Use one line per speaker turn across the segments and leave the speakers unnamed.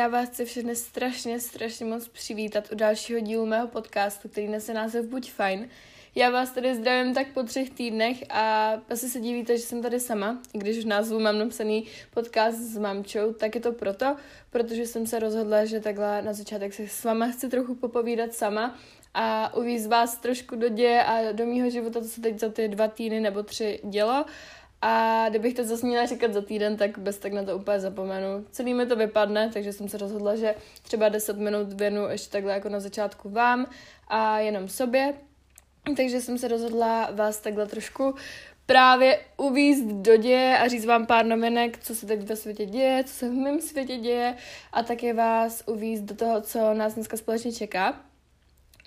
já vás chci všechny strašně, strašně moc přivítat u dalšího dílu mého podcastu, který nese název Buď fajn. Já vás tady zdravím tak po třech týdnech a asi se divíte, že jsem tady sama. I když v názvu mám napsaný podcast s mamčou, tak je to proto, protože jsem se rozhodla, že takhle na začátek se s váma chci trochu popovídat sama a uvízt vás trošku do děje a do mýho života, co se teď za ty dva týdny nebo tři dělo. A kdybych to zase měla říkat za týden, tak bez tak na to úplně zapomenu. Celý mi to vypadne, takže jsem se rozhodla, že třeba 10 minut věnu ještě takhle jako na začátku vám a jenom sobě. Takže jsem se rozhodla vás takhle trošku právě uvízt do děje a říct vám pár novinek, co se teď ve světě děje, co se v mém světě děje a také vás uvízt do toho, co nás dneska společně čeká.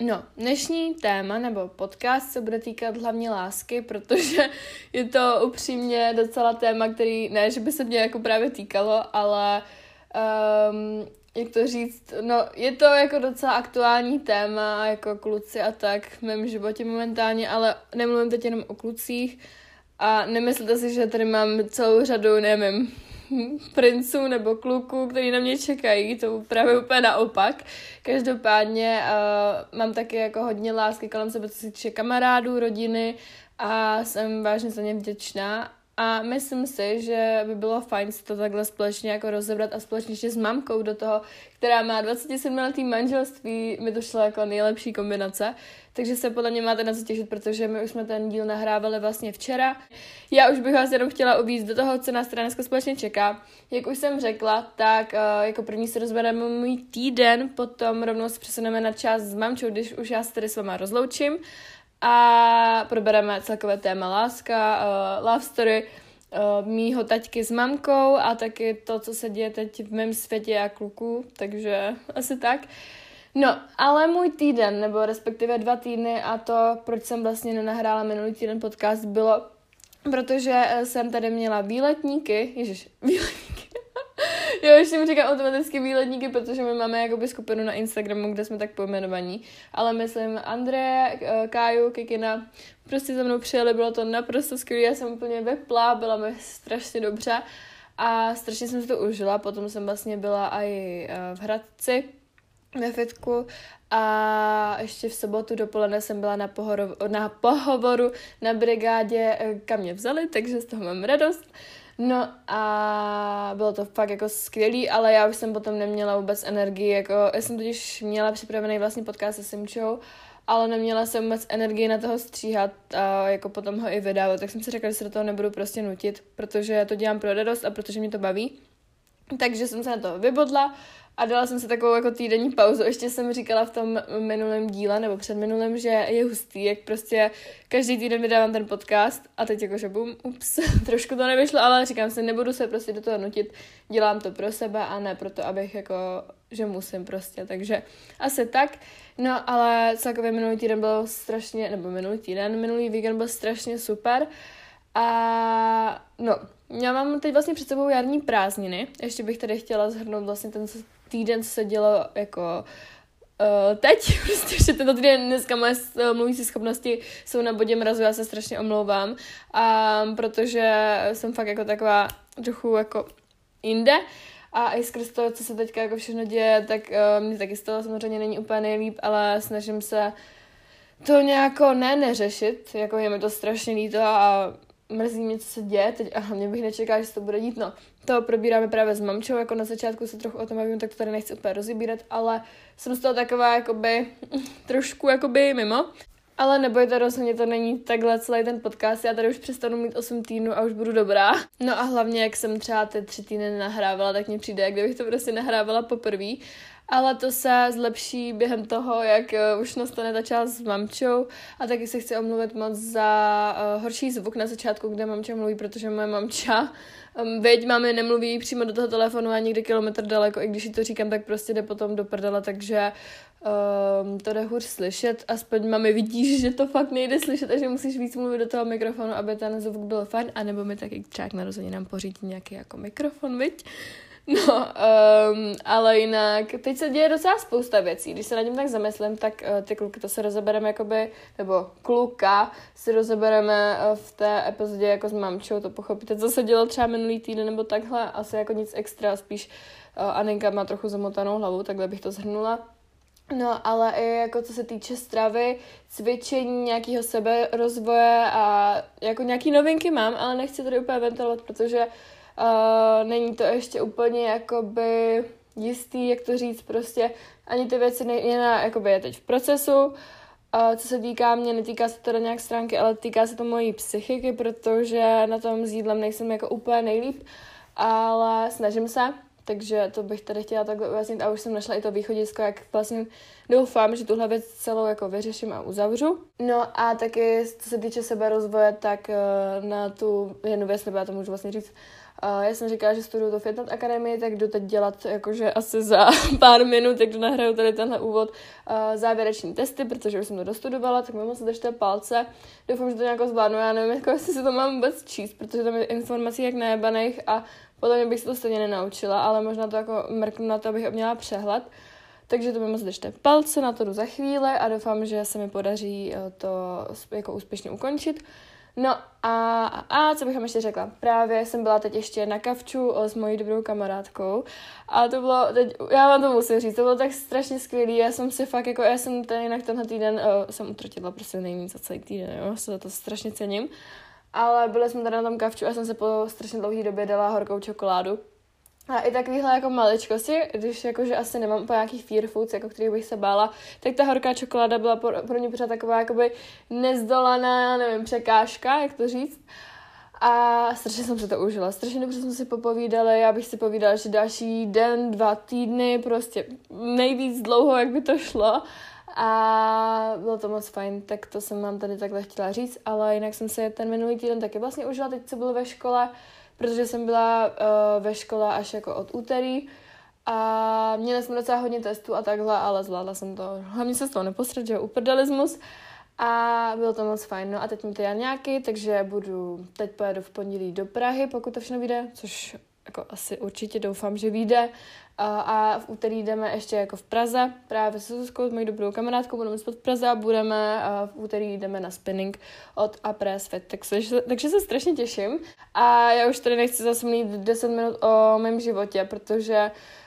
No, dnešní téma nebo podcast se bude týkat hlavně lásky, protože je to upřímně docela téma, který ne, že by se mě jako právě týkalo, ale um, jak to říct, no je to jako docela aktuální téma, jako kluci a tak v mém životě momentálně, ale nemluvím teď jenom o klucích a nemyslete si, že tady mám celou řadu, nevím, princů nebo kluků, který na mě čekají, to právě úplně naopak. Každopádně uh, mám taky jako hodně lásky kolem sebe, co se týče kamarádů, rodiny a jsem vážně za ně vděčná a myslím si, že by bylo fajn si to takhle společně jako rozebrat a společně ještě s mamkou do toho, která má 27 letý manželství, mi to šlo jako nejlepší kombinace. Takže se podle mě máte na co těšit, protože my už jsme ten díl nahrávali vlastně včera. Já už bych vás jenom chtěla uvíct do toho, co nás teda dneska společně čeká. Jak už jsem řekla, tak uh, jako první se rozbereme můj týden, potom rovnou se přesuneme na čas s mamčou, když už já se tady s váma rozloučím a probereme celkové téma láska, uh, love story, uh, mýho taťky s mamkou a taky to, co se děje teď v mém světě a kluku, takže asi tak. No, ale můj týden, nebo respektive dva týdny a to, proč jsem vlastně nenahrála minulý týden podcast, bylo, protože eh, jsem tady měla výletníky, ježiš, výletníky, jo, ještě mi říkám automaticky výletníky, protože my máme jakoby skupinu na Instagramu, kde jsme tak pojmenovaní. Ale myslím André, eh, Káju, Kikina, prostě za mnou přijeli, bylo to naprosto skvělé, já jsem úplně vyplá, byla mi strašně dobře a strašně jsem si to užila. Potom jsem vlastně byla i eh, v Hradci, ve fitku a ještě v sobotu dopoledne jsem byla na, pohoro, na pohovoru na brigádě, eh, kam mě vzali, takže z toho mám radost. No a bylo to fakt jako skvělý, ale já už jsem potom neměla vůbec energii, jako já jsem totiž měla připravený vlastně podcast se Simčou, ale neměla jsem moc energii na toho stříhat a jako potom ho i vydávat, tak jsem si řekla, že se do toho nebudu prostě nutit, protože to dělám pro radost a protože mě to baví. Takže jsem se na to vybodla a dala jsem si takovou jako týdenní pauzu. Ještě jsem říkala v tom minulém díle, nebo před minulém, že je hustý, jak prostě každý týden vydávám ten podcast a teď jakože bum, ups, trošku to nevyšlo, ale říkám si, nebudu se prostě do toho nutit, dělám to pro sebe a ne proto, abych jako, že musím prostě, takže asi tak. No, ale celkově minulý týden byl strašně, nebo minulý týden, minulý víkend byl strašně super a no, já mám teď vlastně před sebou jarní prázdniny. Ještě bych tady chtěla zhrnout vlastně ten týden, co se dělo jako Uh, teď, prostě, že tento týden dneska moje mluvící schopnosti jsou na bodě mrazu, já se strašně omlouvám, a protože jsem fakt jako taková trochu jako jinde a i skrz to, co se teďka jako všechno děje, tak uh, mě taky z toho samozřejmě není úplně nejlíp, ale snažím se to nějako ne neřešit, jako je mi to strašně líto a mrzí mě, co se děje teď a hlavně bych nečekala, že se to bude dít. No, to probíráme právě s mamčou, jako na začátku se trochu o tom bavím, tak to tady nechci úplně rozbírat, ale jsem z toho taková jakoby trošku jakoby mimo. Ale nebojte, rozhodně to není takhle celý ten podcast, já tady už přestanu mít 8 týdnů a už budu dobrá. No a hlavně, jak jsem třeba ty tři týdny nahrávala, tak mi přijde, jak kdybych to prostě nahrávala poprvé ale to se zlepší během toho, jak uh, už nastane ta část s mamčou. A taky se chci omluvit moc za uh, horší zvuk na začátku, kde mamča mluví, protože moje mamča um, veď máme nemluví přímo do toho telefonu a někde kilometr daleko, i když jí to říkám, tak prostě jde potom do prdele, takže um, to jde hůř slyšet, aspoň mami vidíš, že to fakt nejde slyšet a že musíš víc mluvit do toho mikrofonu, aby ten zvuk byl fajn, anebo mi taky třeba k narozeninám pořídit nějaký jako mikrofon, viď? No, um, ale jinak, teď se děje docela spousta věcí. Když se na tím tak zamyslím, tak uh, ty kluky to se rozebereme jakoby, nebo kluka si rozebereme uh, v té epizodě jako s mamčou, to pochopíte, co se dělo třeba minulý týden nebo takhle, asi jako nic extra, spíš uh, Aninka má trochu zamotanou hlavu, takhle bych to zhrnula. No, ale i jako co se týče stravy, cvičení, nějakého seberozvoje a jako nějaký novinky mám, ale nechci tady úplně ventilovat, protože uh, není to ještě úplně jakoby jistý, jak to říct, prostě ani ty věci ne, na, jakoby je teď v procesu. Uh, co se týká mě, netýká se to teda nějak stránky, ale týká se to mojí psychiky, protože na tom s jídlem nejsem jako úplně nejlíp, ale snažím se. Takže to bych tady chtěla takhle ujasnit a už jsem našla i to východisko, jak vlastně doufám, že tuhle věc celou jako vyřeším a uzavřu. No a taky, co se týče sebe rozvoje, tak uh, na tu jednu věc, nebo já to můžu vlastně říct, uh, já jsem říkala, že studuju to Fitness Akademii, tak jdu teď dělat jakože asi za pár minut, jak nahraju tady tenhle úvod závěreční testy, protože už jsem to dostudovala, tak mi moc držte palce. Doufám, že to nějak zvládnu, já nevím, jako jestli si to mám vůbec číst, protože tam je informací jak najebaných a podle mě bych se to stejně nenaučila, ale možná to jako mrknu na to, abych měla přehled. Takže to mi moc držte palce, na to jdu za chvíli a doufám, že se mi podaří eh, to jako úspěšně ukončit. No a, a co bych vám ještě řekla? Právě jsem byla teď ještě na kavču s mojí dobrou kamarádkou a to bylo, teď, já vám to musím říct, to bylo tak strašně skvělý, já jsem si fakt jako, já jsem ten jinak tenhle týden, uh, jsem utrotila prostě nejvíc za celý týden, jo, se to strašně cením ale byli jsme tady na tom kavču a jsem se po strašně dlouhé době dala horkou čokoládu. A i takovýhle jako maličkosti, když jakože asi nemám úplně nějaký fear foods, jako který bych se bála, tak ta horká čokoláda byla pro, pro mě pořád taková jakoby nezdolaná, nevím, překážka, jak to říct. A strašně jsem se to užila, strašně dobře jsme si popovídali, já bych si povídala, že další den, dva týdny, prostě nejvíc dlouho, jak by to šlo. A bylo to moc fajn, tak to jsem vám tady takhle chtěla říct, ale jinak jsem se ten minulý týden taky vlastně užila, teď co bylo ve škole, protože jsem byla uh, ve škole až jako od úterý a měla jsme docela hodně testů a takhle, ale zvládla jsem to. Hlavně se z toho neposrat, že uprdalismus. A bylo to moc fajn. No a teď mi to nějaký, takže budu, teď pojedu v pondělí do Prahy, pokud to všechno vyjde, což jako asi určitě doufám, že vyjde. A, a v úterý jdeme ještě jako v Praze, právě se Zuzkou, s mojí dobrou kamarádkou, budeme spát v Praze a budeme, a v úterý jdeme na spinning od Aprés Fit, takže, takže se strašně těším. A já už tady nechci zase mít 10 minut o mém životě, protože Uh,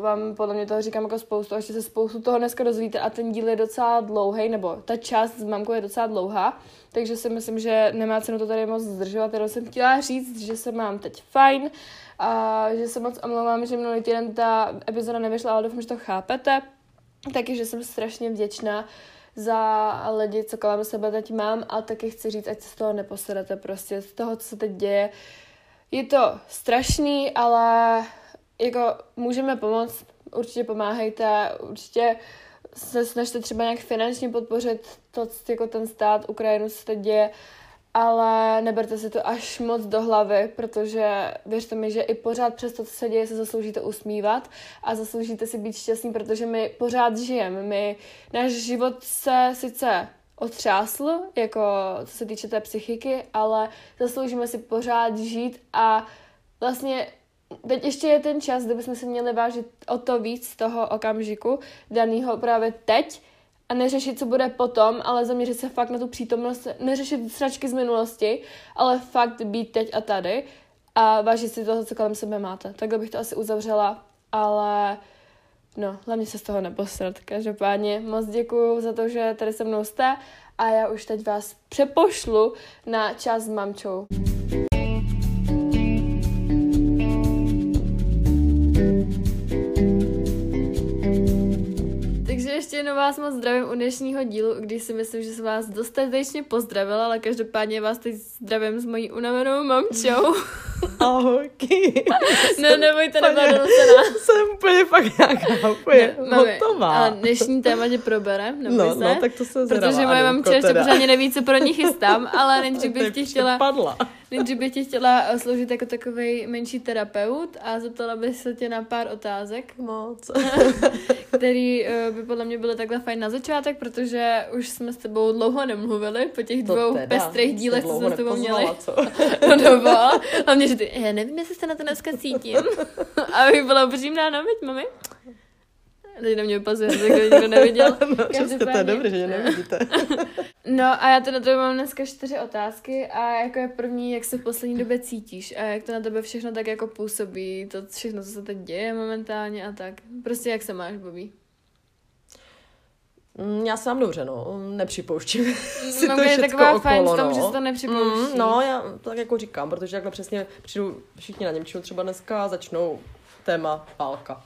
vám podle mě toho říkám jako spoustu, ještě se spoustu toho dneska dozvíte a ten díl je docela dlouhý, nebo ta část s mamkou je docela dlouhá, takže si myslím, že nemá cenu to tady moc zdržovat, jenom jsem chtěla říct, že se mám teď fajn, a že se moc omlouvám, že minulý týden ta epizoda nevyšla, ale doufám, že to chápete. Taky, že jsem strašně vděčná za lidi, co kolem sebe teď mám a taky chci říct, ať se z toho neposedete prostě, z toho, co se teď děje. Je to strašný, ale jako můžeme pomoct, určitě pomáhejte, určitě se snažte třeba nějak finančně podpořit to, jako ten stát, Ukrajinu se teď děje, ale neberte si to až moc do hlavy, protože věřte mi, že i pořád přes to, co se děje, se zasloužíte usmívat a zasloužíte si být šťastný, protože my pořád žijeme. My, náš život se sice otřásl, jako co se týče té psychiky, ale zasloužíme si pořád žít a vlastně teď ještě je ten čas, kdy bychom si měli vážit o to víc z toho okamžiku daného právě teď, a neřešit, co bude potom, ale zaměřit se fakt na tu přítomnost, neřešit sračky z minulosti, ale fakt být teď a tady a vážit si toho, co kolem sebe máte. Takhle bych to asi uzavřela, ale no, hlavně se z toho neposrat. Každopádně moc děkuju za to, že tady se mnou jste a já už teď vás přepošlu na čas s mamčou. Ještě jednou vás moc zdravím u dnešního dílu, když si myslím, že jsem vás dostatečně pozdravila, ale každopádně vás teď zdravím s mojí unavenou mamčou.
Ahojky.
ne, nebojte, nebyla donucená.
Jsem úplně fakt nějaká úplně ne, hotová.
A dnešní téma tě probere,
no, no, tak to se
Protože moje mamče ještě pořádně neví, co pro ní chystám, ale nejdřív bych ti chtěla...
Padla
nejdřív bych tě chtěla eh, sloužit jako takový menší terapeut a zeptala bych se tě na pár otázek.
Moc.
který uh, by podle mě byly takhle fajn na začátek, protože už jsme s tebou dlouho nemluvili po těch
To
dvou
teda,
pestrých dílech, co jsme s tebou měli.
nepoznala,
No
Co?
doba. Hlavně, že ty, já nevím, jestli se na to dneska cítím. A bych byla upřímná, no, mami. Teď na mě upazuje, tak to nikdo neviděl.
No, přesně, to je
Každopádně-
dobré, že mě nevidíte.
No a já teda tady mám dneska čtyři otázky a jako je první, jak se v poslední době cítíš a jak to na tebe všechno tak jako působí, to všechno, co se teď děje momentálně a tak. Prostě jak se máš, Bobby?
Mm, Já se mám dobře, no. Nepřipouštím si
No,
to
je taková fajn v
okolo,
tom,
no.
že si to nepřipouští.
Mm, no, já to tak jako říkám, protože takhle přesně přijdu všichni na Němčinu třeba dneska a začnou téma válka.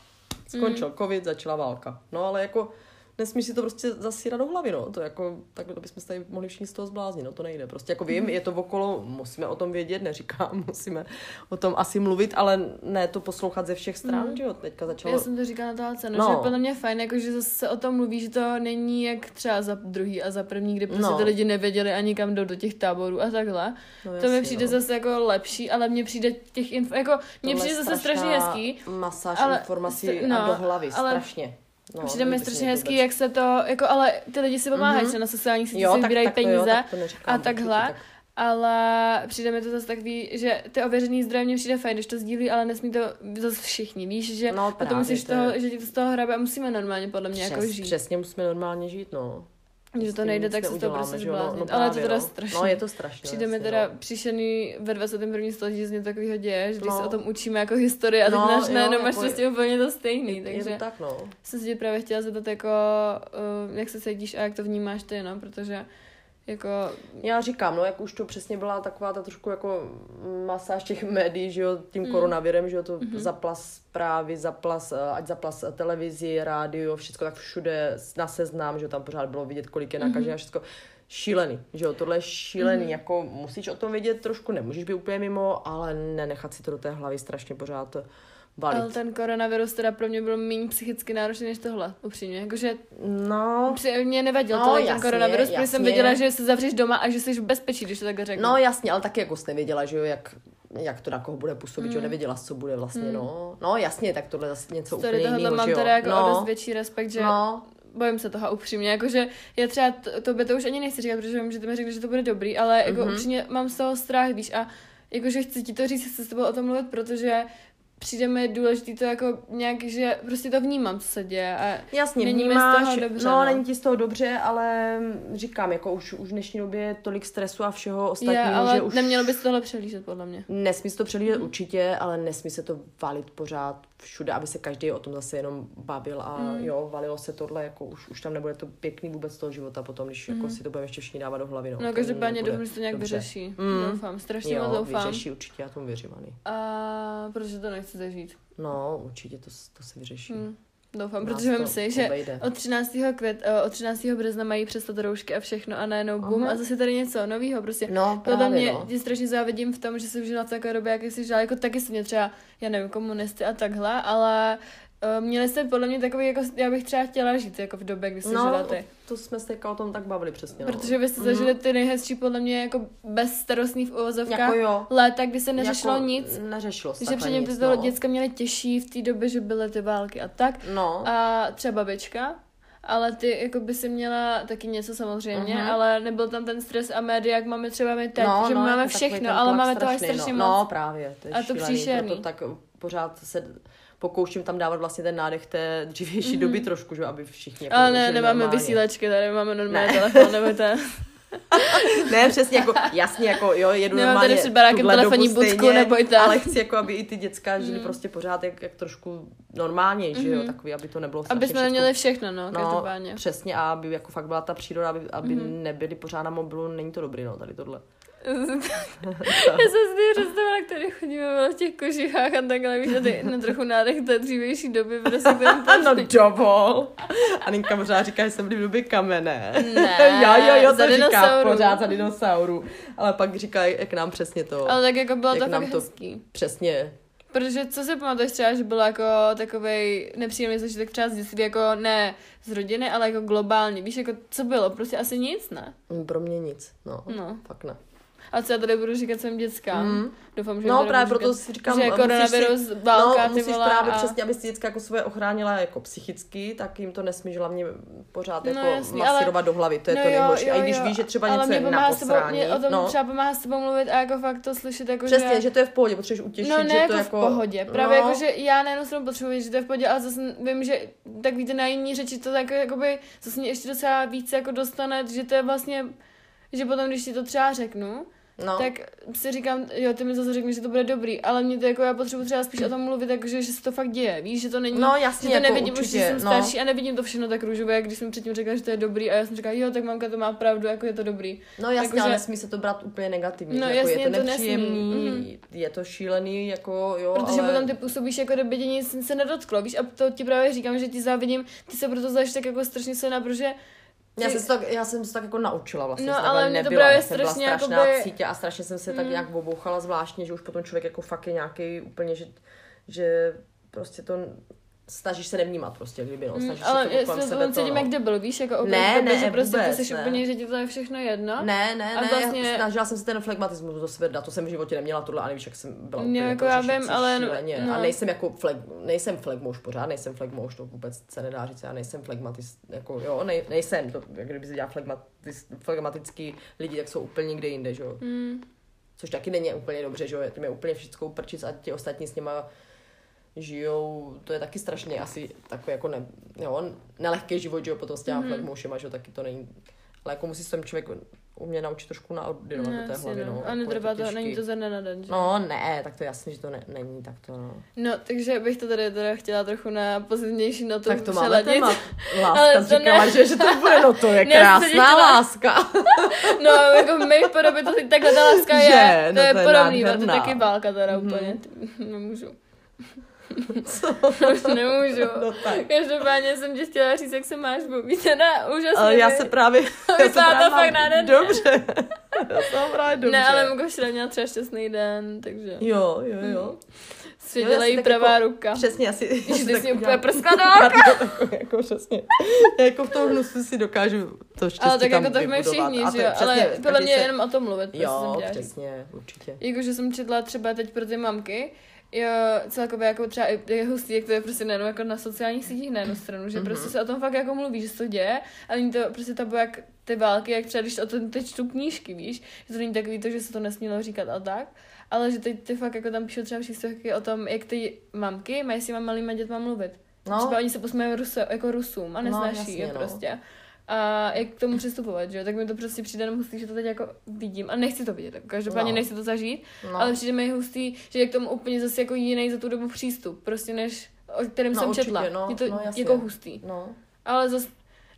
Skončil
Mm.
covid, začala válka. No ale jako nesmíš si to prostě zasírat do hlavy, no. To jako, takhle to bychom se tady mohli všichni z toho zbláznit, no to nejde. Prostě jako vím, je to okolo, musíme o tom vědět, neříkám, musíme o tom asi mluvit, ale ne to poslouchat ze všech stran,
Mm.
že jo, teďka začalo.
Já jsem to říkala na tálce, no,
No.
že je podle mě fajn, jako, že zase se o tom mluví, že to není jak třeba za druhý a za první, kdy prostě
No.
ty lidi nevěděli ani kam jdou do těch táborů a takhle.
No,
to mi přijde
no.
zase jako lepší, ale mně přijde těch info, jako mně
Tohle
přijde zase strašně hezký,
Masáž
ale
informací
st-
a
no,
do hlavy,
ale
strašně. No,
Přijde mi strašně
to
hezký,
vůbec-
jak se to, jako ale ty lidi si pomáhají
Mhm.
třeba na sociálních sítích, si vybírají
to jo,
peníze
tak to neříkám,
a takhle,
tak.
ale přijde mi to zase takový, že ty ověřený zdroje mě přijde fajn, když to sdílí, ale nesmí to zase všichni, víš, že
No,
potom
právě,
musíš
to
toho, že ti to z toho hrabe a musíme normálně podle mě jako
Přes,
žít.
Přesně musíme normálně žít, no.
Že
S
to nejde, tak se to prostě
no,
zbláznit.
no,
ale je to teda
no.
strašné.
No, je to strašné.
Přijde mi
jasně,
teda
no.
příšerný ve 21. století, že něco takového děje, že když
No.
se o tom učíme jako historii a teď
No,
náš
jo,
najednou máš
jako-
prostě úplně to stejný,
Je
takže
to tak, no.
jsem se tě právě chtěla zeptat jako, uh, jak se cítíš a jak to vnímáš ty, no, protože jako,
Já říkám, no, jak už to přesně byla taková ta trošku jako masáž těch médií, že jo, tím
Mm.
koronavirem, že jo, to
Mhm.
zaplas zprávy, zaplas, eh, ať zaplas televizi, rádio, všechno tak všude na seznam, že jo, tam pořád bylo vidět, kolik je nakažených a všechno. Šílený, že jo, tohle je šílený,
Mhm.
jako musíš o tom vědět trošku, nemůžeš být úplně mimo, ale nenechat si to do té hlavy strašně pořád balit.
ale ten koronavirus teda pro mě byl méně psychicky náročný než tohle, upřímně, jakože
No,
při- mě nevadil
No,
ten
jasně,
koronavirus, protože jsem
jasně.
věděla, že se zavřeš doma a že jsi v bezpečí, když to takhle řeknu.
No jasně, ale taky jako jsi nevěděla, že jo, jak, jak to na koho bude působit,
Mm.
že jo, nevěděla, co bude vlastně,
Mm.
no. No jasně, tak tohle zase něco
Story
úplně
tohle
jiného,
mám teda jako o
no,
dost větší respekt, že
no,
bojím se toho upřímně, jakože já třeba to, to by to už ani nechci říkat, protože vím, že ty mi řekli, že to bude dobrý, ale jako
Mhm.
upřímně mám z toho strach, víš, a jakože chci ti to říct, chci s tebou o tom mluvit, protože přijde mi důležitý to jako nějak, že prostě to vnímám, co se děje a
jasně,
Není mi z
vnímáš,
toho dobře,
no,
no.
není ti z toho dobře, ale říkám, jako už, už v dnešní době je tolik stresu a všeho
je,
ostatního,
ale
že už
nemělo by se tohle přelížet, podle mě.
Nesmí se to předvídat určitě, ale nesmí se to valit pořád všude, aby se každý o tom zase jenom bavil a
Mm.
jo, valilo se tohle, jako už, už tam nebude to pěkný vůbec toho života potom, když jako
Mm.
si to budeme ještě všichni dávat do hlavy. No,
No, každopádně doufám, že to nějak
dobře.
vyřeší.
Mm.
Doufám, strašně
Jo,
moc doufám.
vyřeší určitě, já tomu věřím, Ani.
A protože to nechci zažít.
No, určitě to, to se vyřeší.
Hm. Doufám, protože vím
to
si, že
obejde.
od 13. Květ, eh, od 13. března mají přestat roušky a všechno a najednou bum
Aha.
a zase tady něco nového prostě.
No,
Podle
právě,
mě
no.
tě strašně závidím v tom, že jsi žila v takové době, jak jsi žila, jako taky jsi mě třeba, já nevím, komunisty a takhle, ale měli jste podle mě takový, jako já bych třeba chtěla žít jako v době, kdy jsi
No,
žila ty.
to jsme se teďka o tom tak bavili přesně. no.
Protože vy jste
Mhm.
zažili ty nejhezčí podle mě jako bezstarostný v uvozovkách
Jako jo.
léta, kdy se neřešilo
jako
nic.
Neřešilo se
Že předtím ty to
no.
děcka měly těžší v té době, že byly ty války a tak.
No,
A třeba babička, ale ty jako by si měla taky něco samozřejmě,
Mhm.
ale nebyl tam ten stres a média, jak máme třeba my teď,
no,
že
no,
máme
jako
všechno, ale máme toho
strašný,
strašně
no.
moc.
No, právě, to je
A to
šílený,
příšerný.
Proto tak pořád se pokouším tam dávat vlastně ten nádech té dřívější
Mhm.
doby trošku, že aby všichni jako
Ale ne, nemáme
normálně.
vysílačky, tady máme normální
Ne.
telefon, nebo to.
Ne, přesně jako, jasně, jako jo, jedu
Nemám
normálně
tady před barákem telefonní budku,
stejně,
nebojte.
Ale chci jako, aby i ty děcka žili
Mm.
prostě pořád jak, jak trošku normálně, že jo,
Mhm.
takový, aby to nebylo
Aby jsme neměli všechno, no,
No,
každopádně.
přesně, a aby jako fakt byla ta příroda, aby, aby
Mhm.
nebyli pořád na mobilu, není to dobrý, no, tady tohle.
Já jsem si představila, jak tady chodíme v těch kožíchách a takhle, víš, a ty na trochu nádech té dřívější doby, prostě tam
no dovol. Aninka pořád říká, že jsem v době kamene.
Ne,
jo, jo, jo,
za
to říká
dinosaurů.
pořád za dinosaurů. Ale pak říká, jak nám přesně to,
Ale tak jako bylo to
nám to-
hezký.
přesně,
Protože co si pamatuješ třeba, že bylo jako takovej nepříjemný zažitek třeba z dětství, jako ne z rodiny, ale jako globálně. Víš, jako co bylo? Prostě asi nic, ne?
Pro mě nic, no,
No.
fakt ne.
A co já tady budu říkat svým dětskám?
Mm.
Doufám, že
No právě
budu
proto
říkat,
si říkám,
že koronavirus,
si,
válka,
no,
ty
musíš
vole,
právě
a...
přesně, aby si děcka jako svoje ochránila jako psychicky, tak jim to nesmíš hlavně pořád
No,
jako
jasný,
masírovat do hlavy, to je
no
to nejhorší.
jo,
a i když víš, že třeba
ale
něco je na posrání,
mě o tom
no,
třeba pomáhá s tebou mluvit a jako fakt to slyšet, jako
přesně,
že...
že to je v pohodě, potřebuješ utěšit,
No ne
že
jako,
to
v
jako...
pohodě, právě
no,
jako, že já nejenom jsem potřebuji, že to je v pohodě, ale zase vím, že tak víte, na jiný řeči to tak jakoby, zase mě ještě docela víc jako dostane, že to je vlastně, že potom, když ti to třeba řeknu,
no.
tak si říkám, jo, ty mi zase řekneš, že to bude dobrý, ale mě to jako, já potřebuji třeba spíš o tom mluvit, takže že se to fakt děje, víš, že to není,
No jasně,
že to
jako
nevidím už,
určitě,
že jsem
no.
starší a nevidím to všechno tak růžové, jak když jsem předtím řekla, že to je dobrý a já jsem říkala, jo, tak mamka to má pravdu, jako je to dobrý.
No jasně,
Jakože-
ale nesmí se to brát úplně negativně,
No
že jako
jasně,
je to
to
nepříjemný,
mhm.
je to šílený, jako jo,
Protože
ale...
potom ty působíš jako kdyby tě nic se nedotklo, víš, a to ti právě říkám, že ti závidím, ty se proto zaš tak jako strašně silná, protože
Já jsem, se tak, já jsem se tak jako naučila vlastně.
No, ale mě to
nebyla.
právě
jsem byla
strašně
strašná
jakoby-
cítě a strašně jsem se tak
Mm.
nějak obouchala zvláštně, že už potom člověk jako fakt je nějaký úplně, že, že prostě to snažíš se nevnímat prostě, kdyby no,
Mm,
snažíš
ale
se to
já
kolem
se
sebe
to cítím
no.
jak debil, víš, jako
Ne,
opravdu,
ne,
že prostě
vůbec
ty jsi
ne.
úplně, že ti to je všechno jedno.
Ne, ne,
A
ne,
vlastně-
snažila jsem se ten flegmatismus do sebe dát, to jsem v životě neměla tohle, a nevíš, jak jsem byla úplně
jako já
řešící
vím, ale no-
šíleně.
no.
A nejsem jako fleg, nejsem flegmouš pořád, nejsem flegmouš, to vůbec se nedá říct, já nejsem flegmatis, jako jo, nej, nejsem, to, kdyby se dělá flegmatis, flegmatický lidi, tak jsou úplně někde jinde, že jo.
Mm.
Což taky není úplně dobře, že jo, tím je úplně všechno prčic a ti ostatní s nima žijou, to je taky strašně asi takový jako ne, jo, nelehký život, že jo, potom s těma
Mhm.
mm-hmm. flagmoušema, že jo, taky to není, ale jako musí se ten člověk umět naučit trošku naordinovat
No,
do té
jasně,
hlavy,
no.
no.
A
jako je
netrvá to, není to ze dne na den, že?
No ne, tak to je jasný, že to ne, není tak to, no.
No, takže bych to tady teda chtěla trochu na pozitivnější notu
Tak to máme téma.
Ale
Láska,
to
říkala,
ne.
že, že to bude, no to je
Ne,
krásná
chtěla-
láska.
No, jako v mé podobě to takhle ta láska
Že?
je. To
No,
je
to je
podobný, ale to je taky válka teda
Mhm.
úplně. Nemůžu.
Co?
Už nemůžu.
No tak.
Každopádně jsem ti chtěla říct, jak se máš, bo víte, na úžasně.
Ale já se právě... já se
Vypadá to
právě
fakt
mám
nádherně.
Dobře. Já jsem mám právě dobře.
Ne, ale Mugo včera měla třeba šťastný den, takže
Jo, jo, jo.
svěděla
já si
jí
tak
pravá
jako-
ruka.
Přesně, asi...
Když
si
ty
tak
jsi úplně
udělám-
prskla do
jako, jako přesně. Já jako v tom hnusu si dokážu to štěstí
Ale tak
tam
jako to jsme
vybudovat.
všichni, že jo, ale podle mě
se-
jenom o tom mluvit. prostě
Jo, přesně, určitě.
Jakože jsem četla třeba teď pro ty mamky, jo, celkově jako třeba je hustý, jak to je prostě nejenom jako na sociálních sítích na jednu stranu, že
Mhm.
prostě se o tom fakt jako mluví, že se to děje, ale není to prostě tabu jak ty války, jak třeba když o tom teď čtu knížky, víš, že to není takový to, že se to nesmělo říkat a tak, ale že teď ty fakt jako tam píšou třeba příspěvky o tom, jak ty mamky mají s těma malýma dětma mluvit.
No,
Třeba oni se posmějí Ruso, jako Rusům a nesnáší
jasně,
je
no.
prostě. A jak k tomu přistupovat, že jo? Tak mi to prostě přijde jenom hustý, že to teď jako vidím. A nechci to vidět, jako každopádně
No.
nechci to zažít,
no.
ale přijde mi hustý, že je k tomu úplně zase jako jiný za tu dobu přístup, prostě než o kterém
No,
jsem
určitě,
četla.
no,
je to
no, jasně.
jako hustý.
no.
Ale zase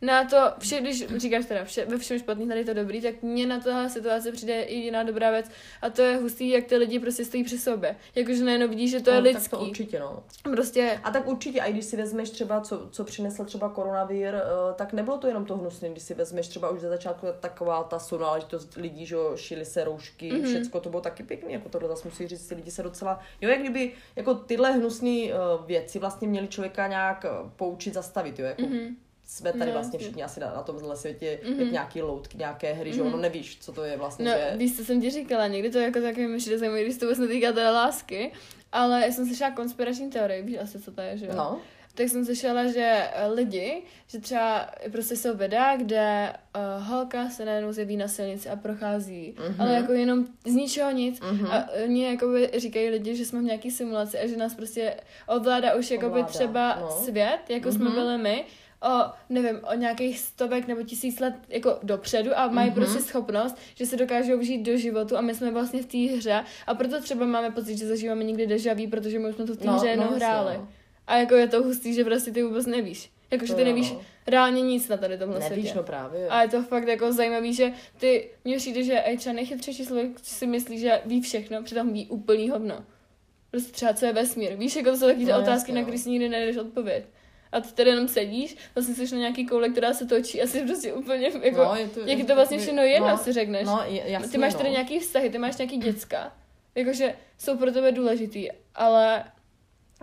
na to, vše, když říkáš teda vše, ve všem špatný, tady je to dobrý, tak mně na tohle situace přijde i jiná dobrá věc a to je hustý, jak ty lidi prostě stojí při sobě. Jakože najednou vidíš, že to je
no, Tak
lidský.
to určitě, no.
Prostě
A tak určitě, a i když si vezmeš třeba, co, co přinesl třeba koronavír, eh, tak nebylo to jenom to hnusné, když si vezmeš třeba už ze začátku taková ta sonáležitost lidí, že šili se roušky,
Mhm.
mm-hmm. všecko to bylo taky pěkný, jako to zase musí říct, lidi se docela, jo, jak kdyby jako tyhle hnusné uh, věci vlastně měly člověka nějak eh, poučit, zastavit, jo, jako
mhm.
Jsme tady
No,
vlastně všichni asi na, na tomhle světě,
Mhm.
jak nějaký loutky, nějaké hry, že jo,
Mhm.
nevíš, co to je vlastně,
No,
že...
víš, co jsem ti říkala, někdy to jako taky mi přijde zajímavé, když to vůbec netýká teda lásky, ale já jsem slyšela konspirační teorie, víš asi, co to je, že jo?
No,
Tak jsem slyšela, že eh, lidi, že třeba prostě jsou videa, kde uh, holka se najednou zjeví na silnici a prochází,
Mhm.
ale jako jenom z ničeho nic.
Mhm.
A oni jakoby říkají lidi, že jsme v nějaký simulaci a že nás prostě ovládá už jakoby
Ovládá,
třeba
no.
svět, jako jsme
Mhm.
byli my, o, nevím, o nějakých stovek nebo tisíc let jako dopředu a mají
Mhm.
prostě schopnost, že se dokážou vžít do životu a my jsme vlastně v té hře a proto třeba máme pocit, že zažíváme někdy deja vu, protože my už jsme to v té
no,
hře jednou
jasně,
hráli.
no.
A jako je to hustý, že prostě ty vůbec nevíš. Jako, že
To
ty nevíš
no.
reálně nic na tady tomhle
Nevíš,
světě.
no právě.
A je to fakt jako zajímavý, že ty, mně přijde, že i třeba nejchytřejší člověk si myslí, že ví všechno, přitom ví úplný hovno. Prostě třeba co je vesmír. Víš, jako to jsou taky
No,
otázky,
jasně,
na
no.
které si nikdy nejdeš odpověď. A ty tady jenom sedíš, vlastně jsi na nějaký koule, která se točí a jsi prostě úplně jako,
no, je to,
jak je to vlastně všechno jedno,
no,
si řekneš.
No, jasně,
ty máš
no.
tady nějaký vztahy, ty máš nějaký děcka, jakože jsou pro tebe důležitý, ale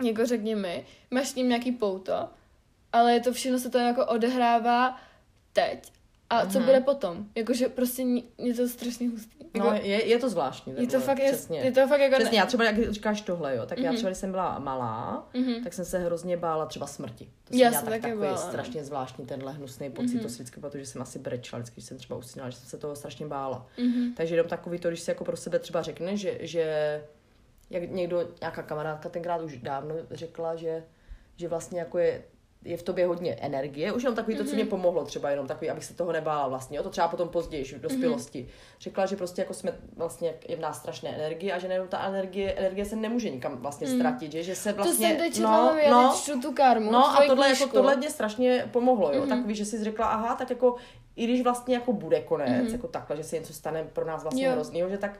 jako řekni mi, máš s ním nějaký pouto, ale je to všechno se to jako odehrává teď A co bude potom? Jakože prostě je to strašně hustý. Jako,
No, je, je to zvláštní.
je to fakt, je,
přesně.
je to fakt jako...
Přesně, já třeba, jak říkáš tohle, jo, tak
Mhm.
já třeba, když jsem byla malá,
Mhm.
tak jsem se hrozně bála třeba smrti. To
Já
jsem tak, takový
bála, no.
strašně zvláštní tenhle hnusný pocit,
Mhm.
to si vždycky protože jsem asi brečela, vždycky když jsem třeba usínala, že jsem se toho strašně bála.
Mhm.
Takže jenom takový to, když si jako pro sebe třeba řekne, že, že jak někdo, nějaká kamarádka tenkrát už dávno řekla, že, že vlastně jako je je v tobě hodně energie, už jenom takový to, co
Mhm.
mě pomohlo, třeba jenom takový, abych se toho nebála vlastně, jo, to třeba potom později, v dospělosti.
Mhm.
Řekla, že prostě jako jsme vlastně, je v nás strašné energie a že nejenom ta energie, energie se nemůže nikam vlastně
Mhm.
ztratit, že, že se
To
vlastně,
jsem teď četla, no, já čtu tu karmu.
No a tohle, jako, tohle mě strašně pomohlo, jo.
Mhm.
Takový, že jsi řekla, aha, tak jako, i když vlastně jako bude konec,
Mhm.
jako takhle, že se něco stane pro nás vlastně
Jo.
hroznýho, že tak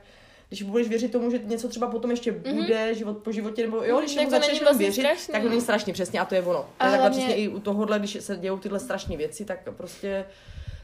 když budeš věřit tomu, že něco třeba potom ještě
Mhm.
bude, život po životě, nebo jo, když
Tak
jako začneš
vlastně
věřit,
strašný,
tak to není strašný, přesně, a to je ono.
A
A takhle
hlavně-
přesně i u tohohle, když se dějou tyhle strašné věci, tak prostě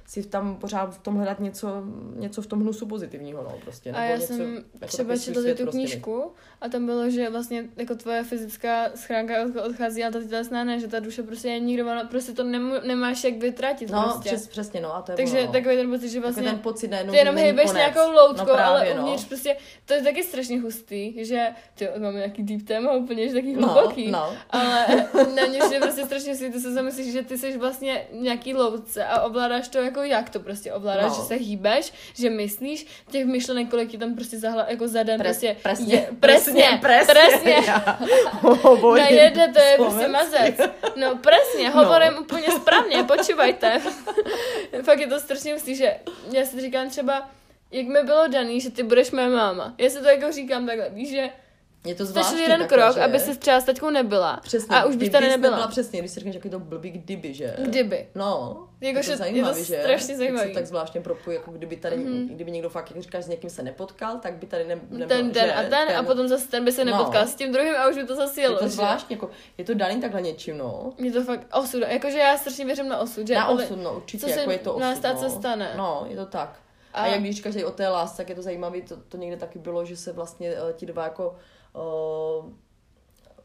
si tam pořád v tom hledat něco, něco v tom hnusu pozitivního, no, prostě.
A
nebo
já
něco,
jsem
jako
třeba četla tu
prostě
knížku a tam bylo, že vlastně jako tvoje fyzická schránka od- odchází, ale ta tělesná ne, že ta duše prostě je nikdo, prostě to nemu, nemáš jak vytratit
No,
prostě.
přes, přesně, no, a to je
Takže
ono, no.
takový ten pocit, že vlastně
ten pocit najednou,
ty jenom hejbeš
konec.
nějakou loutkou,
no, právě,
ale uvnitř prostě, to je taky strašně hustý, že ty máme nějaký deep téma úplně, že taky
No,
hluboký.
no.
Ale na něž je prostě strašně hustý, ty se zamyslíš, že ty jsi vlastně nějaký loutce a ovládáš to jako jak to prostě ovládáš,
No.
že se hýbeš, že myslíš, těch myšlenek, kolik ti tam prostě zahla, jako za den
Pres,
prostě
presně,
je, presně, presně, presně.
Já hovorím
Na jede, to je prostě mazec. No presně, hovorím no. úplně správně, počúvajte. Fakt je to strašně hustý, že já si říkám třeba, jak mi bylo daný, že ty budeš moje máma. Já si to jako říkám takhle, víš, že
Je to
stačil
zvláštní
jeden
takhle,
krok,
že?
aby se třeba s taťkou nebyla.
Přesně,
a už bych
kdyby
tady
jsi
nebyla.
přesně, když si řekneš, jaký to blbý kdyby, že?
Kdyby.
No,
Jako,
je
že-
to zajímavý,
je to
že?
strašně
Jak
zajímavý.
se tak zvláštně propojí, jako kdyby tady,
Mhm.
kdyby někdo fakt, jak říkáš, s někým se nepotkal, tak by tady ne, nebyl,
Ten den a ten, a potom zase ten by se
No.
nepotkal s tím druhým a už by to zase
je
jelo.
to
že?
zvláštní, jako, je to daný takhle něčím, no.
Je to fakt osud. Jakože já strašně věřím na osud. Že
Na osud, no, určitě, jako je to osud,
nás
no.
se stane.
No, je to tak. A,
A-
jak když říkáš o té lásce, tak je to zajímavé, to, to někde taky bylo, že se vlastně uh, ti dva jako uh,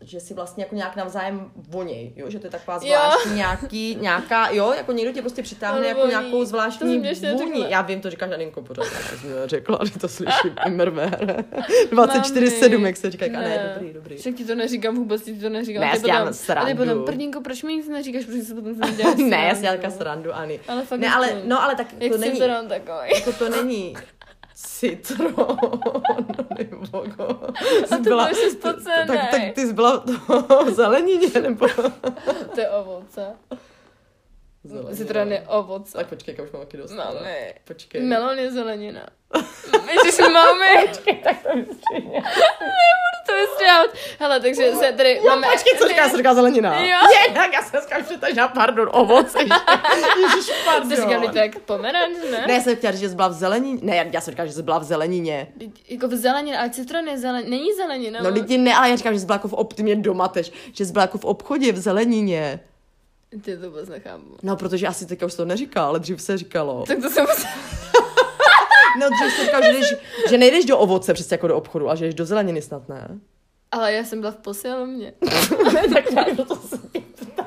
že si vlastně jako nějak navzájem voněj, jo, že to je taková
Jo.
zvláštní nějaký, nějaká, jo, jako někdo tě prostě přitáhne jako
voní.
nějakou
To
zvláštní
jsem
vůni. Já vím, to říkáš Aninko pořád, jsi mi řekla, že to slyším Immerware. 24-7, jak se říká, a ne, dobrý, dobrý.
Však ti to neříkám vůbec, ti to neříkám.
Ne, já si dělám
potom, a ty
srandu.
potom, prdínko, proč mi nic neříkáš, protože se potom se děláš
ne, já si
srandu.
dělám srandu, Ani.
Ale fakt
Ne, ale, no, ale tak
Jak
to není, jako to není citron, nebo
A to byl jsi spocenej.
tak, tak ty jsi byla to zelenině, nebo
To je ovoce.
Zelenina.
Citron je ovoce.
Tak počkej, já už mám taky dost.
Máme.
Počkej.
Melon je zelenina. Ježiš, máme.
tak to vystříhně.
to vystřihat. Hele, takže se tady
Jo,
máme...
počkej, co říká, co říká zelenina?
Jo.
Je, tak já jsem říkala, že to je pardon, ovoce. Ježiš, pardon.
Jsi říkal, tak pomeranč, ne?
Ne, já jsem chtěla říct, že jsi byla v zelenině. Ne, já- jsem říkala, že jsi byla v zelenině.
Jako v zelenině, ale citron je zelen... Není zelenina.
No lidi ne, ale já říkám, že jsi byla jako v ob... ty mě doma tež, že jsi byla jako v obchodě v zelenině.
Ty to vůbec nechápu.
No, protože asi teďka už to neříká, ale dřív se říkalo.
Tak to jsem
No, dřív se říkalo, že, jdeš, že nejdeš do ovoce přesně jako do obchodu, a že jdeš do zeleniny snad, ne?
Ale já jsem byla v posilovně.
ne, tak já to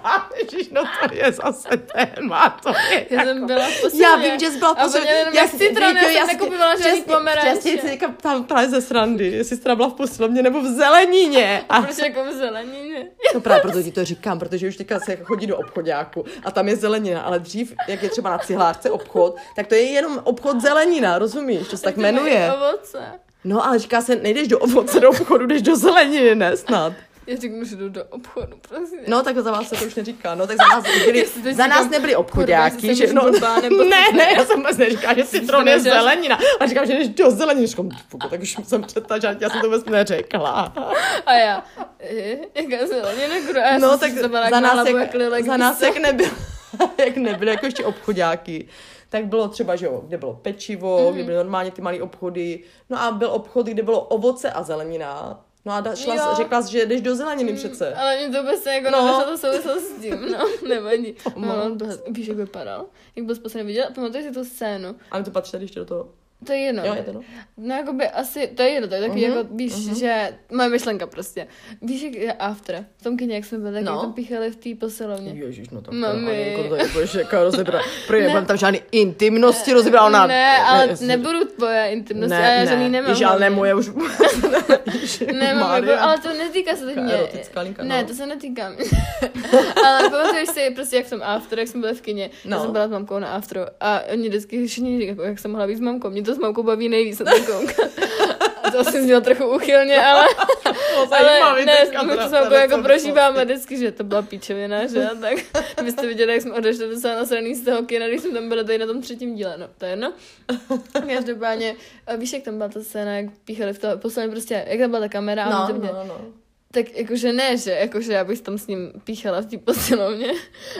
ježiš, no to je zase téma, to je
Já
jako...
jsem byla v posilovně.
Já vím, že jsi byla v
A
posilovně.
oni jenom jak citron, já jsem nekupovala žádný pomeranče.
Já si teďka ptám právě ze srandy, jestli jsi teda byla v posilovně nebo v zelenině. A
Proč jako v zelenině?
No právě proto ti to říkám, protože už teďka se jako chodí do obchodáku a tam je zelenina, ale dřív, jak je třeba na cihlárce obchod, tak to je jenom obchod zelenina, rozumíš? To se tak jmenuje.
Ovoce.
No ale říká se, nejdeš do ovoce do obchodu, jdeš do zeleniny, ne snad.
Já řeknu, že jdu do obchodu, prosím.
No tak za vás se to už neříká, no tak za nás, byli, za nás nebyli obchodáky, že no,
blbá, nebo
ne, ne, já jsem vůbec neříkala, že citron je zelenina, a říkám, že jdeš do zeleniny, říkám, tak už jsem že já jsem to vůbec neřekla.
A já, eh, jaká zelenina, kdo? Já
No tak
to byla
za nás, jak, za nás jak nebyl, jak nebyly jako ještě obchodáky, tak bylo třeba, že jo, kde bylo pečivo,
Mhm.
mm-hmm. kde byly normálně ty malé obchody, no a byl obchod, kde bylo ovoce a zelenina. No a da, šla,
Jo.
řekla jsi, že jdeš do zeleniny přece.
Ale mě to vůbec jako
No.
to souvislost s tím, no, nevadí. No, víš, jak vypadal? Jak byl spocený vidět? Pamatuješ si tu scénu?
Ale to patří tady ještě do toho.
To je jedno.
Jo, je to no.
No, jakoby asi, to je jedno, to je taky
Mhm,
jako, víš,
mhm.
že moje myšlenka prostě. Víš, jak je after, v tom kyně, jak jsme byli, tak
No.
to píchali v té posilovně.
Ježíš, no tak
Mami.
Mami. to je budeš jako rozebrat. Protože nebudem tam žádný intimnosti rozebral na...
Ne, ale
jestli-
nebudu tvoje intimnosti,
ne,
já
ne.
žádný nemám.
Ježíš, ale ne moje už.
Ne, mám, jako, ale to netýká se teď mě.
erotická linka,
ne,
no.
to se netýká mě. ale pamatuješ si prostě, jak v tom after, jak jsme byli v kině. No. Já jsem byla s mamkou na afteru a oni vždycky všichni jak jsem mohla být s mamkou. Mě to s mamkou baví nejvíc na to koukat. A to asi znělo trochu uchylně, ale, ale ne, my to s mamkou jako prožíváme vždycky, že to byla píčovina, že? A tak byste viděli, jak jsme odešli docela nasraný z toho kina, když jsme tam byli tady na tom třetím díle, no, to je jedno. Každopádně, a víš, jak tam byla ta scéna, jak píchali v to poslední prostě, jak tam byla ta kamera a
No,
to
no, no, no.
Tak jakože ne, že jakože já bych tam s ním píchala v té posilovně,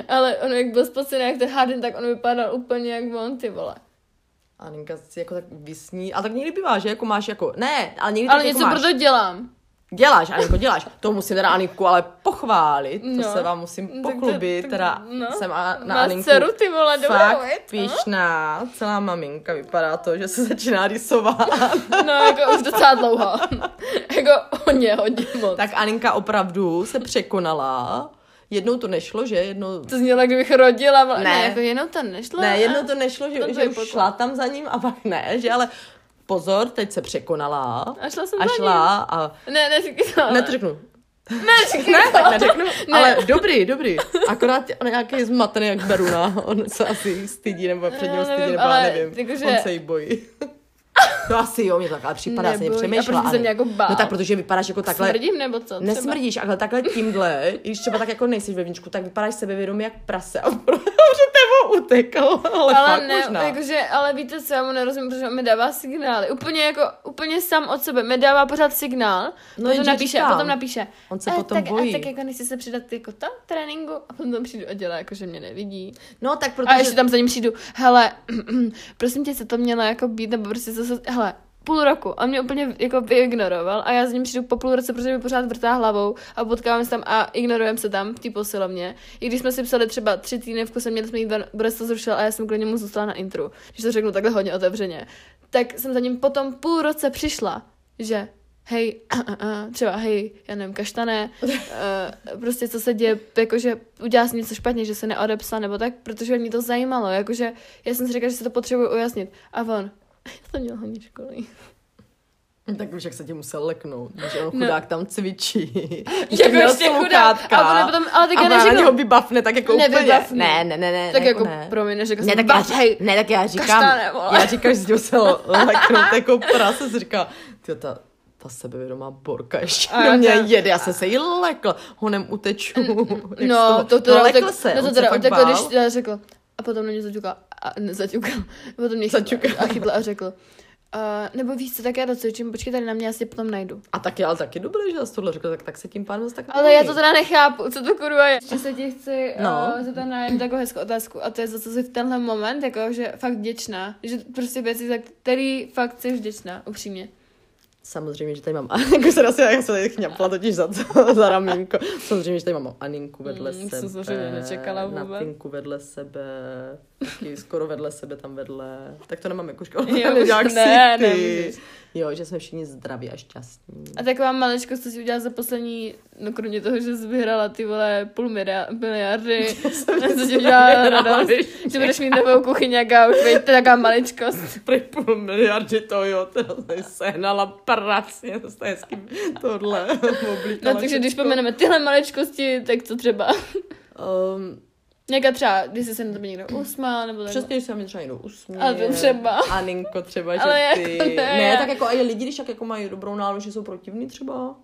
ale on jak byl spocený jak ten Harden, tak on vypadal úplně jak on, ty vole.
A Ninka si jako tak vysní. A tak někdy bývá, že jako máš jako, ne, ale někdy
Ale
tak
něco
jako máš.
proto dělám.
Děláš, Aninko, děláš. To musím teda Aninku ale pochválit. To
No.
se vám musím
Tak to-
pochlubit.
tak-
teda
no.
jsem a, na
Máš
Aninku
dceru, ty vole, dobrou,
fakt
viď?
píšná. Celá maminka vypadá to, že se začíná rysovat.
No, jako už docela dlouho. jako hodně, hodně moc.
tak Aninka opravdu se překonala. Jednou to nešlo, že? Jednou...
To znělo, jak kdybych rodila, ne,
Ne.
jako jenom to nešlo.
Ne, jednou to nešlo, že,
To
že už
potom.
šla tam za ním a pak ne, že ale pozor, teď se překonala.
A šla jsem
a
za
šla a...
Ne, neříkej to.
Ne, to řeknu.
neříkej
Ne, tak neřeknu,
Ne.
ale dobrý, dobrý. Akorát on je nějaký zmatený jak Beruna, on se asi stydí, nebo před ním stydí,
nevím,
nebo
ale
nevím.
jakože-
On se jí bojí. No asi jo, mě to takhle připadá, já jsem
Nebojí. A
přemýšlela.
proč se mě jako bál?
No tak protože vypadáš jako takhle,
Smrdím nebo co? Třeba.
Nesmrdíš, ale takhle tímhle, i když třeba tak jako nejsi ve vnitřku, tak vypadáš sebevědomě jak prase a protože tebou utekl, ale,
ale
fakt
ne,
možná.
jakože, ale víte co, já mu nerozumím, protože on mi dává signály. Úplně jako, úplně sám od sebe. Mi dává pořád signál,
No,
potom, napíše,
říkám,
potom napíše.
on se
"Eh,
potom
tak,
bojí."
A tak jako nechci se přidat jako to tréninku a potom přijdu a dělá, jako že mě nevidí.
No tak
A
protože...
ještě tam za ním přijdu, hele, prosím tě, se to mělo jako být, nebo prostě to se, hele, půl roku. A mě úplně jako vyignoroval a já za ním přijdu po půl roce, protože mi pořád vrtá hlavou a potkáváme se tam a ignorujeme se tam v té posilovně. I když jsme si psali třeba tři týdny v kuse, měli jsme jít ven, Boris to zrušil a já jsem kvůli němu zůstala na intru. Když to řeknu takhle hodně otevřeně. Tak jsem za ním potom půl roce přišla, že hej, třeba hej, já nevím, kaštané, uh, prostě co se děje, jakože udělal jsem něco špatně, že se neodepsal nebo tak, protože mě to zajímalo, jakože já jsem si říkala, že se to potřebuji ujasnit. A on, já to měl hodně školy.
Tak už jak se ti musel leknout, že on
No.
chudák tam cvičí.
Jako
měl
ještě chudák.
sluchátka
A on potom- ale tak já neřeknu-
něho vybavne, tak jako úplně.
Nevybavne.
Ne, ne, ne, ne.
Tak
ne,
jako,
ne.
promiň, neřekla
Ne,
jsem,
tak já,
"Baf, hej,
ne, tak já říkám,
kaštane, vole."
já říkám, že jsi musel leknout jako prase, si říká, ty ta, ta sebevědomá borka ještě
A
do mě jede, já jsem se jí lekl, honem uteču. Jak
No, to teda,
no, lekl
utek,
se,
no to teda utekl, když já řekl, potom na mě zaťukal, a ne, zaťukal, potom mě
Zaťukal.
a chytl a řekl, uh, nebo víš co, tak já docvičím, počkej tady na mě, já si tě potom najdu.
A taky, ale taky dobré, že jsi tohle řekl, tak, tak se tím pádem tak
Ale já to teda nechápu, co to kurva je. Ještě se ti chci
No.
no. uh, zeptat na jednu takovou hezkou otázku a to je za co jsi v tenhle moment, jako že fakt vděčná, že prostě věci, za který fakt jsi vděčná, upřímně.
Samozřejmě, že tady mám, jako se asi, já se tady chňapla totiž za, to, za ramínko. Samozřejmě, že tady mám Aninku vedle
Mm,
sebe.
jsem samozřejmě nečekala vůbec.
Natinku vedle sebe, taky skoro vedle sebe tam vedle. Tak to nemám jako školu,
Jo, už
jak
ne,
si
nemůžeš.
Jo, že jsme všichni zdraví a šťastní.
A taková maličkost, co jsi udělala za poslední, no kromě toho, že jsi vyhrala ty vole půl milia- miliardy, co ti udělala radost, že budeš mít novou kuchyň a gauč, veď, to je taková maličkost.
Prý půl miliardy to jo, teda tady sehnala pracně, to jste hezky tohle.
No takže když pomeneme tyhle maličkosti, tak co třeba?
Um,
Nějaká třeba, když se na tebe někdo usmál, nebo tak.
Přesně, když se mi třeba někdo usměje.
Ale to třeba.
Aninko třeba, že
Ale jako
ty.
ne.
ne, tak jako a je lidi, když tak jako mají dobrou náladu, že jsou protivní třeba.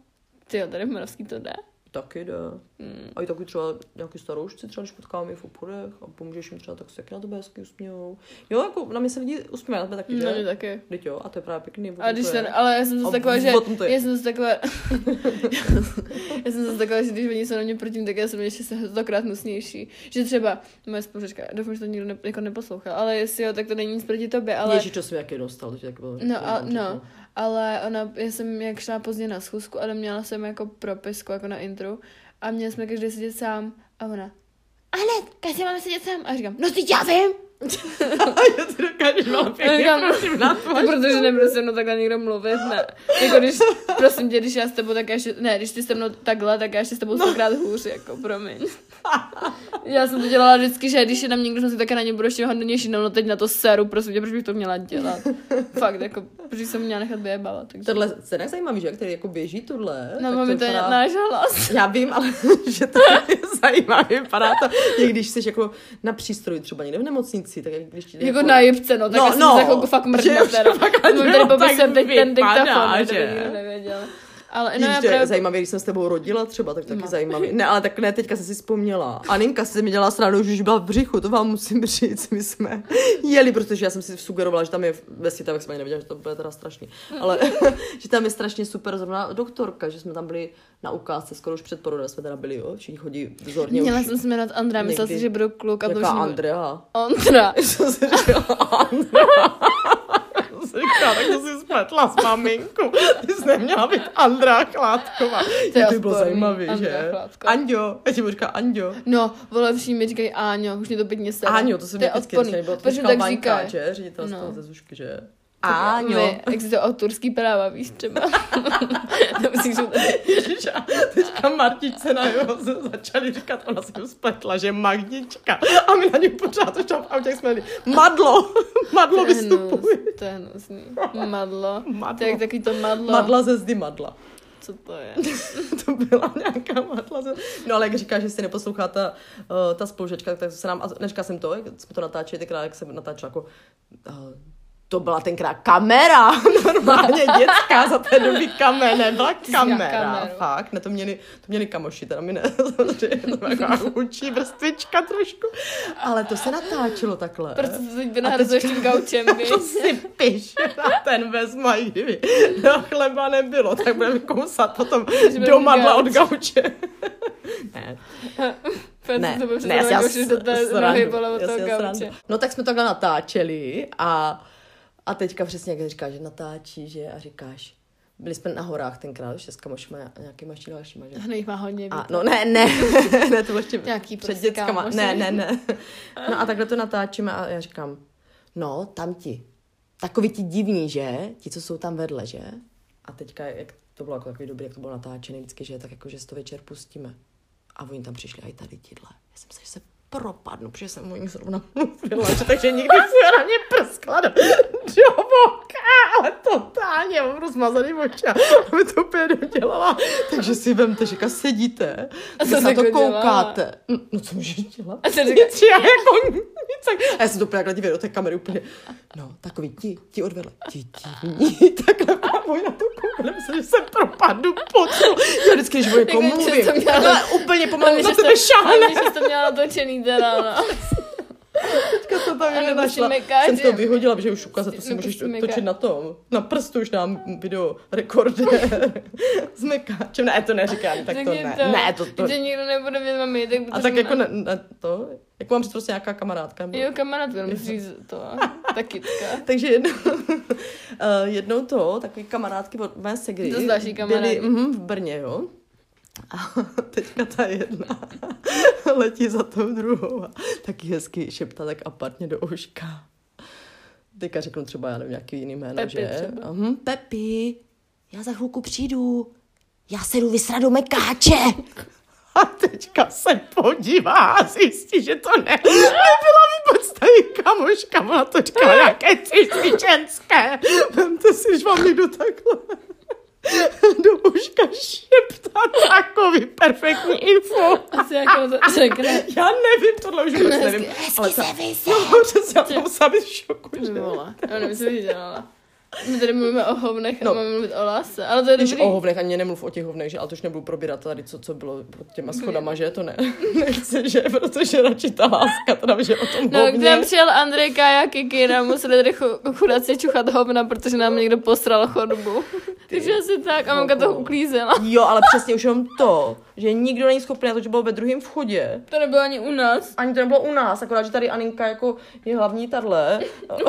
Ty jo, tady v Moravský to jde.
Taky jde.
Hmm.
A i taky třeba nějaký staroušci, třeba když potkáme je v obchodech a pomůžeš jim třeba, tak se taky na tebe hezky usmějou. Jo, jako na mě se lidi usmějí, na tebe taky, že?
No, taky.
Vždyť jo, a to je právě pěkný.
A když ten, ale já jsem zase taková, že, já jsem zase taková, já jsem zase taková, že když oni jsou na mě proti, tak já jsem ještě se stokrát hnusnější. Že třeba moje spolužečka, doufám, že to nikdo ne, jako neposlouchal, ale jestli jo, tak to není nic proti tobě, ale...
Ježiš, to jsem jaký dostal, to tak bylo.
No, a, no, ale ona, já jsem jak šla pozdě na schůzku, ale měla jsem jako propisku, jako na intro a měli jsme každý sedět sám a ona, Anet, každý máme sedět sám. A říkám, no teď já vím.
Jo, ty dokážeš malé pěkně,
Říkám,
prosím, na to.
Tak protože nebudu se mnou takhle někdo mluvit, ne. Jako když, prosím tě, když já s tebou, tak já ještě, ne, když ty se mnou takhle, tak já ještě s tebou stokrát hůř, jako, promiň. Já jsem to dělala vždycky, že když je tam někdo, že tak na ně budu ještě hodnější, no teď na to seru, prosím tě, proč bych to měla dělat. Fakt, jako, protože jsem měla nechat vyjebávat. Takže...
Tohle se nezajímavý, že? Který jako běží tohle.
No,
tak
máme to je
vypadá-
náš hlas.
Já vím, ale že to je zajímavý. Vypadá to, jak když jsi jako na přístroji třeba někde v nemocnici, tak jak když ti
Jako na jibce, no, tak
No,
já jsem
no,
chvilku fakt
už
teda.
fakt ano,
tady
tak
popisem teď ten diktafon,
že?
nevěděl. Ale
No,
no, já právě...
zajímavý, když jsem s tebou rodila třeba, tak taky
No.
zajímavý. Ne, ale tak ne, teďka jsem si vzpomněla. Aninka si mi dělala srandu, že už byla v břichu, to vám musím říct. My jsme jeli, protože já jsem si sugerovala, že tam je ve světě, jsme ani nevěděla, že to bude teda strašný. Ale že tam je strašně super zrovna doktorka, že jsme tam byli na ukázce, skoro už před porodem jsme teda byli, jo, všichni chodí vzorně
Měla
už.
jsem se jmenovat Andra, myslela si, že budu kluk a to už
Jaká Andrea? Jsi říkala? Říkala, tak to si spletla s maminkou. Ty jsi neměla být Andrea Chládková.
To
To by bylo zajímavý, že?
Chládková.
Anďo. Já ti budu říkat Anďo.
No, vole, všichni mi říkají Áňo, už mě to pěkně sere.
Áňo, to se mi
odporný.
nebylo. To říkal
tak říkáš.
že? Ředitel z
No.
toho ze Zušky, že?
Tak
Áňo.
my- Existuje autorský práva, víš třeba. to musíš říct.
Ježiš, a teďka Martičce na jeho začali říkat, ona si to spletla, že Magnička. A my na něj pořád už tam v autě jsme měli Madlo. Madlo
To
vystupuje.
to je hnusný. Madlo.
Madlo.
To je jak takový to madlo.
Madla ze zdy Madla.
Co to je?
to byla nějaká matla. No ale jak říká, že si neposlouchá ta, uh, ta spolužečka, tak se nám, a neříkal jsem to, jak jsme to natáčeli, tenkrát, jak jsem natáčela jako, uh, to byla tenkrát kamera, normálně dětská, za té doby
jsi měla
kamera, fakt, ne, to měli, to měli kamoši, teda mi ne, samozřejmě, to byla chudší vrstvička trošku, ale to se natáčelo takhle.
Proč to teď vynahrazuješ tím gaučem, víš?
To si piš, a ten vezmu, a kdyby do chleba nebylo, tak budeme kousat potom do madla od
gauč.
gauče. ne, ne, ne, já si já srandu, já si já srandu. No tak jsme takhle natáčeli a, a teďka přesně jak říkáš, že natáčí, že a říkáš, byli jsme na horách tenkrát, ještě s kamošima a nějakýma ještě dalšíma, že?
Jich má hodně.
A, no ne, ne, ne, to ještě
Nějaký
před
prostě
dětskama.
kámoši.
Ne, ne, ne. No a takhle to natáčíme a já říkám, no, tam ti. Takový ti divní, že? Ti, co jsou tam vedle, že? A teďka, jak to bylo jako takový dobrý, jak to bylo natáčené vždycky, že tak jako, že to večer pustíme. A oni tam přišli, a i tady tidle. Já jsem se, že se propadnu, protože jsem o nich zrovna mluvila, že takže nikdy se na mě prskla voka, ale totálně, mám rozmazaný oči a mi to úplně dodělala. Takže si vemte, že sedíte,
A co
se na to
dělala?
koukáte. No, no co můžeš dělat?
A co říkáš?
Nic, já jako nic. A já jsem to úplně takhle divě do té kamery úplně, no, takový ti, ti odvedle, ti divní, takhle pávoj na to koukali, myslím, že jsem propadnu pod to. Já vždycky, když o někom
Jako,
mluvím,
měla-
takhle úplně pomalu na tebe šáhne.
hlavně, že jsi to měla natočený teda, no.
Teďka to tam
A nebo
nenašla.
si mekáč,
Jsem to
že-
vyhodila, protože už ukázat, to si můžeš točit na tom. Na prstu už dám video rekordér s mekáčem. Ne, to neříkám, tak to ne. Ne, to, to.
Že nikdo nebude vědět, mami, tak
A tak jako ne, ne, to, jako mám říct prostě nějaká kamarádka. nebo-
Jo, kamarádka, musíš říct to, ta kytka.
Takže jednou, eh, jednou to, takový kamarádky od mé segry.
To další kamarády.
Byly mhm, v Brně, jo. A teďka ta jedna letí za tou druhou a taky hezky šeptá tak apartně do uška. Teďka řeknu třeba, já nevím, nějaký jiný jméno,
Pepi
že?
třeba.
Mhm, Pepi, já za chvilku přijdu. Já se jdu vysrat do mekáče. A teďka se podívá a zjistí, že to ne, nebyla vůbec ta její kamoška, ona to říkala, jaké cizí ženské. Vemte si, že vám někdo takhle do uška šeptá takový perfektní info.
Asi jako řekne.
Já nevím, tohle už vůbec nevím. Ale ta, no, přesně, já musela být v šoku, že?
vole, já nevím, co dělala. My tady mluvíme o hovnech a
No.
máme mluvit o lásce, ale to je
Když
dobrý.
o hovnech, ani nemluv o těch hovnech, že, ale to už nebudu probírat tady, co, co bylo pod těma schodama, že to ne. Nechci, že, protože radši ta láska, teda, že o tom
No,
hovně.
k nám přijel Andrej Kaja Kikina, museli tady chu- chudáci čuchat hovna, protože nám někdo posral chodbu. Takže asi tak, a mamka to uklízela.
Jo, ale přesně už jenom to, že nikdo není schopný, a to, že bylo ve druhém vchodě,
To nebylo ani u nás.
ani to nebylo u nás, akorát, že tady Aninka jako je hlavní tadle,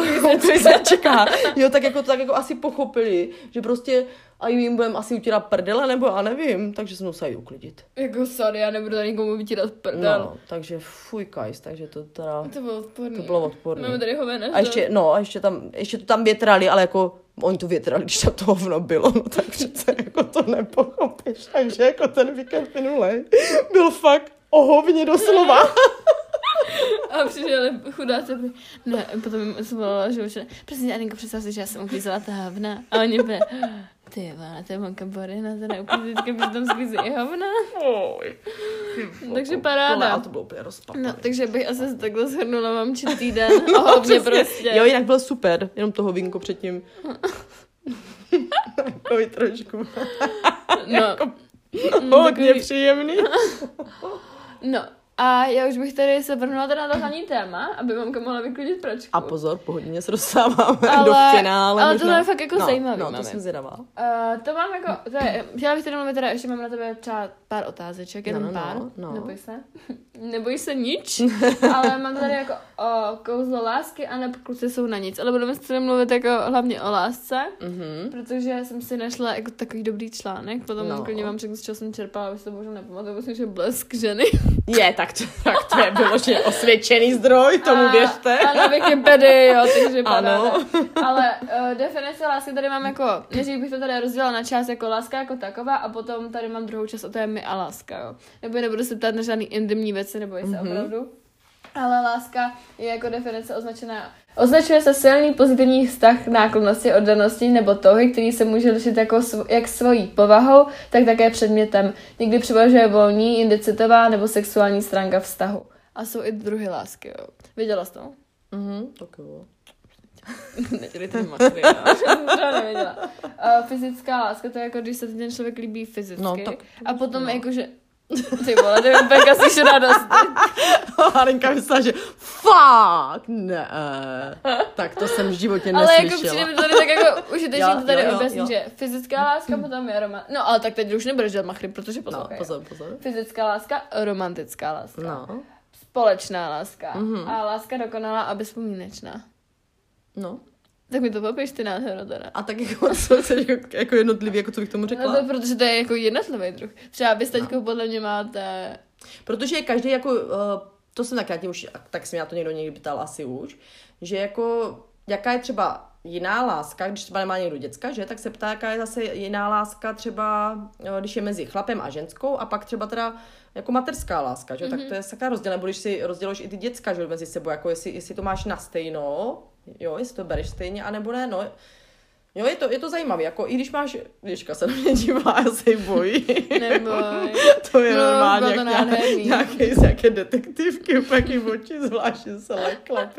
čeká. Jo, tak jako tak jako asi pochopili, že prostě a jim budeme asi utírat prdele, nebo já nevím, takže jsme museli uklidit.
Jako sorry, já nebudu tady nikomu vytírat prdel.
No, takže fuj kajs, takže to teda,
To bylo odporný.
to bylo odporné.
Máme tady hovena.
A ještě, no, a ještě tam, ještě to tam větrali, ale jako oni to větrali, když tam to hovno bylo, no tak přece jako to nepochopíš. Takže jako ten víkend minulý byl fakt o hovně doslova.
A přišel chudáci, byli, ne, potom jsem volala, že už, přesně, Aninko, představ si, že já jsem uklízela ta hovna. A oni byli, ty vole, to je monka Borina, to neuklízí, vždycky když tam sklízí i hovna.
Oj.
Takže paráda.
ale to bylo úplně rozpad.
No, takže bych asi takhle shrnula mám či týden a hodně prostě.
Jo, jinak byl super, jenom toho vínko předtím. Takový trošku.
No,
Hodně
takový-
příjemný.
no, a já už bych tady se vrhnula teda na to hlavní téma, aby mamka mohla vyklidit pračku.
A pozor, po hodině se dostáváme
Ale-
do finále.
ale
možná.
tohle je fakt jako
no,
zajímavý,
No, to jsem zvědavá.
Uh, to mám jako, to je, chtěla bych tady mluvit teda, ještě mám na tebe třeba pár otázeček, jenom
No, no, no,
pár,
no.
neboj se, neboj se nič, ale mám tady jako o kouzlo lásky a nebo kluci jsou na nic, ale budeme se tady mluvit jako hlavně o lásce,
Mhm.
protože jsem si našla jako takový dobrý článek, potom
No.
no. vám řeknu, z čeho jsem čerpala, aby se to bohužel nepamatuju, myslím, že blesk ženy.
Je, tak to, tak to je vyloženě osvědčený zdroj, tomu
a,
věřte.
A na Wikipedii, jo, takže paráda.
Ano.
Ale uh, definice lásky tady mám jako, než bych to tady rozdělila na část jako láska jako taková a potom tady mám druhou část, a to je my a láska, jo. Nebo nebudu se ptát na žádný intimní věci, nebo jestli
Mhm.
mm-hmm. opravdu. Ale láska je jako definice označená. Označuje se silný pozitivní vztah náklonnosti, oddanosti nebo touhy, který se může lišit jako sv- jak svojí povahou, tak také předmětem. Někdy převažuje volní, jindy citová nebo sexuální stránka vztahu. A jsou i druhy lásky, jo. Věděla jsi to?
Mhm, tak jo.
Jsem to nevěděla. Uh, fyzická láska, to je jako, když se ten člověk líbí fyzicky.
No, tak-
a potom jakože... Ty vole, to je úplně kasíš radost.
Halenka myslela, že fakt ne. Tak to jsem v životě
Ale jako
neslyšela.
přijde mi tady tak jako užitečně
Jo,
to tady objasnit, že fyzická láska potom je romant... No ale tak teď už nebudeš dělat machry, protože
No,
poslouchej.
pozor, pozor.
Fyzická láska, romantická láska.
No,
Společná láska.
Mhm.
A láska dokonalá a bezpomínečná.
no.
Tak mi to popiš ty nádhero teda.
A tak jako, co chceš jako, jako jednotlivě, jako co bych tomu
No
řekla?
to, protože to je jako jednotlivý druh. Třeba vy s teďkou podle mě máte
Protože každý jako, uh, to jsem taky už, tak jsem já to někdo někdy ptal asi už, že jako, jaká je třeba jiná láska, když třeba nemá někdo děcka, že, tak se ptá, jaká je zase jiná láska třeba, eh, když je mezi chlapem a ženskou a pak třeba teda jako materská láska, že, mm-hmm. tak to je taková rozdíl, nebo když si rozdělíš i ty děcka, že, mezi sebou, jako jestli, jestli to máš na stejno, jo, jestli to bereš stejně, anebo ne, no, Jo, je to, je to zajímavé, jako i když máš, Ježka se na mě dívá, já se jí bojí.
Neboj.
to je
No,
normálně
to
jak nějaký, nějaký z jaké detektivky, úplně oči zvláštně se lekla.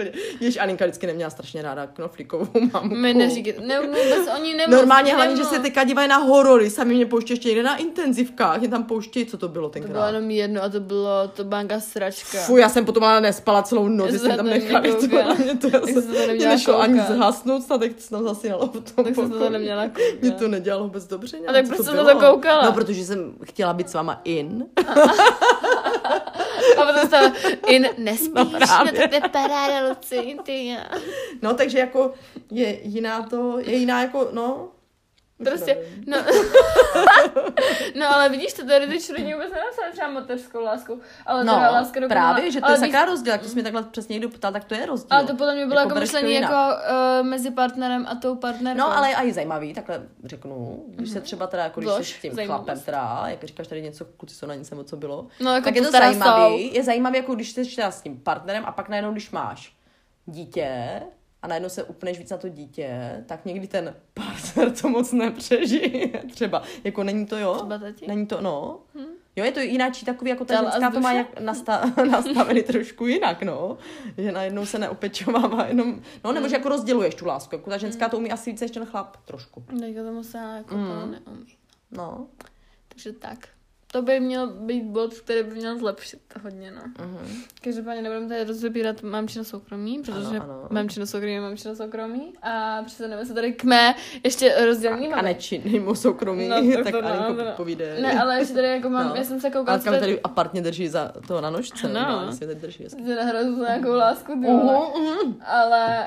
Jež Aninka vždycky neměla strašně ráda knoflíkovou mamku.
My neříkejte, ne, vůbec oni nemluv,
Normálně hlavně, že se teďka dívají na horory, sami mě pouštějí ještě někde na intenzivkách, mě tam pouštějí, co to bylo
To bylo
tenkrát.
jenom jedno a to bylo to banka sračka.
Fuj, já jsem potom ale nespala celou noc,
jsem
tam
na to
nechali, to,
nekoukala.
mě to, já
Tak
jsem,
jsem to
mě
neměla
nešlo ani
koukat.
zhasnout, snad tak jsem
jsem to neměla
Mě
koukat.
to nedělalo vůbec dobře.
A tak
nějak,
proč na
bylo?
to koukala?
No, protože jsem chtěla být s váma in.
A potom stala in nespíš,
No
no,
právě.
no to je paráda, Luci, ty já.
No, takže jako je jiná to, je jiná jako, no. Už
Prostě,
nevím.
no. no ale vidíš, to tady ty lidi vůbec nenapsali třeba mateřskou lásku, ale
No,
teda láska dokonalá.
právě, že to
ale
je
víš-
sakra rozdíl, jak to jsi mě takhle přesně někdo ptal, tak to je rozdíl.
Ale to podle mě bylo jako,
to
myšlení jako uh, mezi partnerem a tou partnerkou.
No, ale i zajímavý, takhle řeknu, když se třeba teda, jako když
Vlož,
jsi s tím
zajímavost.
chlapem teda, jak říkáš tady něco, kluci jsou na nic nebo co bylo,
No, jako
tak je to zajímavý,
jsou.
je zajímavý, jako když jsi teda s tím partnerem a pak najednou, když máš dítě a najednou se upneš víc na to dítě, tak někdy ten partner to moc nepřežije. Třeba, jako není to jo?
Třeba tati?
Není to, no. Jo, je to jináčí takový, jako ta ženská to má jak nasta- nastavený trošku jinak, no. Že najednou se neopečovává jenom, no, nebo že jako rozděluješ tu lásku, jako ta ženská to umí asi více než ten chlap, trošku.
Teďka tomu se jako
Mm.
to neumí.
No.
Takže tak. To by měl být bod, který by měl zlepšit hodně, no.
Mhm.
Každopádně nebudeme tady rozebírat mamčino soukromí, protože
Ano, ano.
mamčino soukromí je mamčino soukromí a přesuneme se tady k mé ještě rozdělení
A
mamy.
nečinnému soukromí,
No, tak
tak
to no, to no. Ne, ale ještě tady jako mám,
No.
já jsem se koukala,
Ale kam
tady,
apartně drží za to na nožce,
No.
no, si tady drží. hezky.
že nahrazu nějakou lásku, ty.
Uhu, uhu.
Ale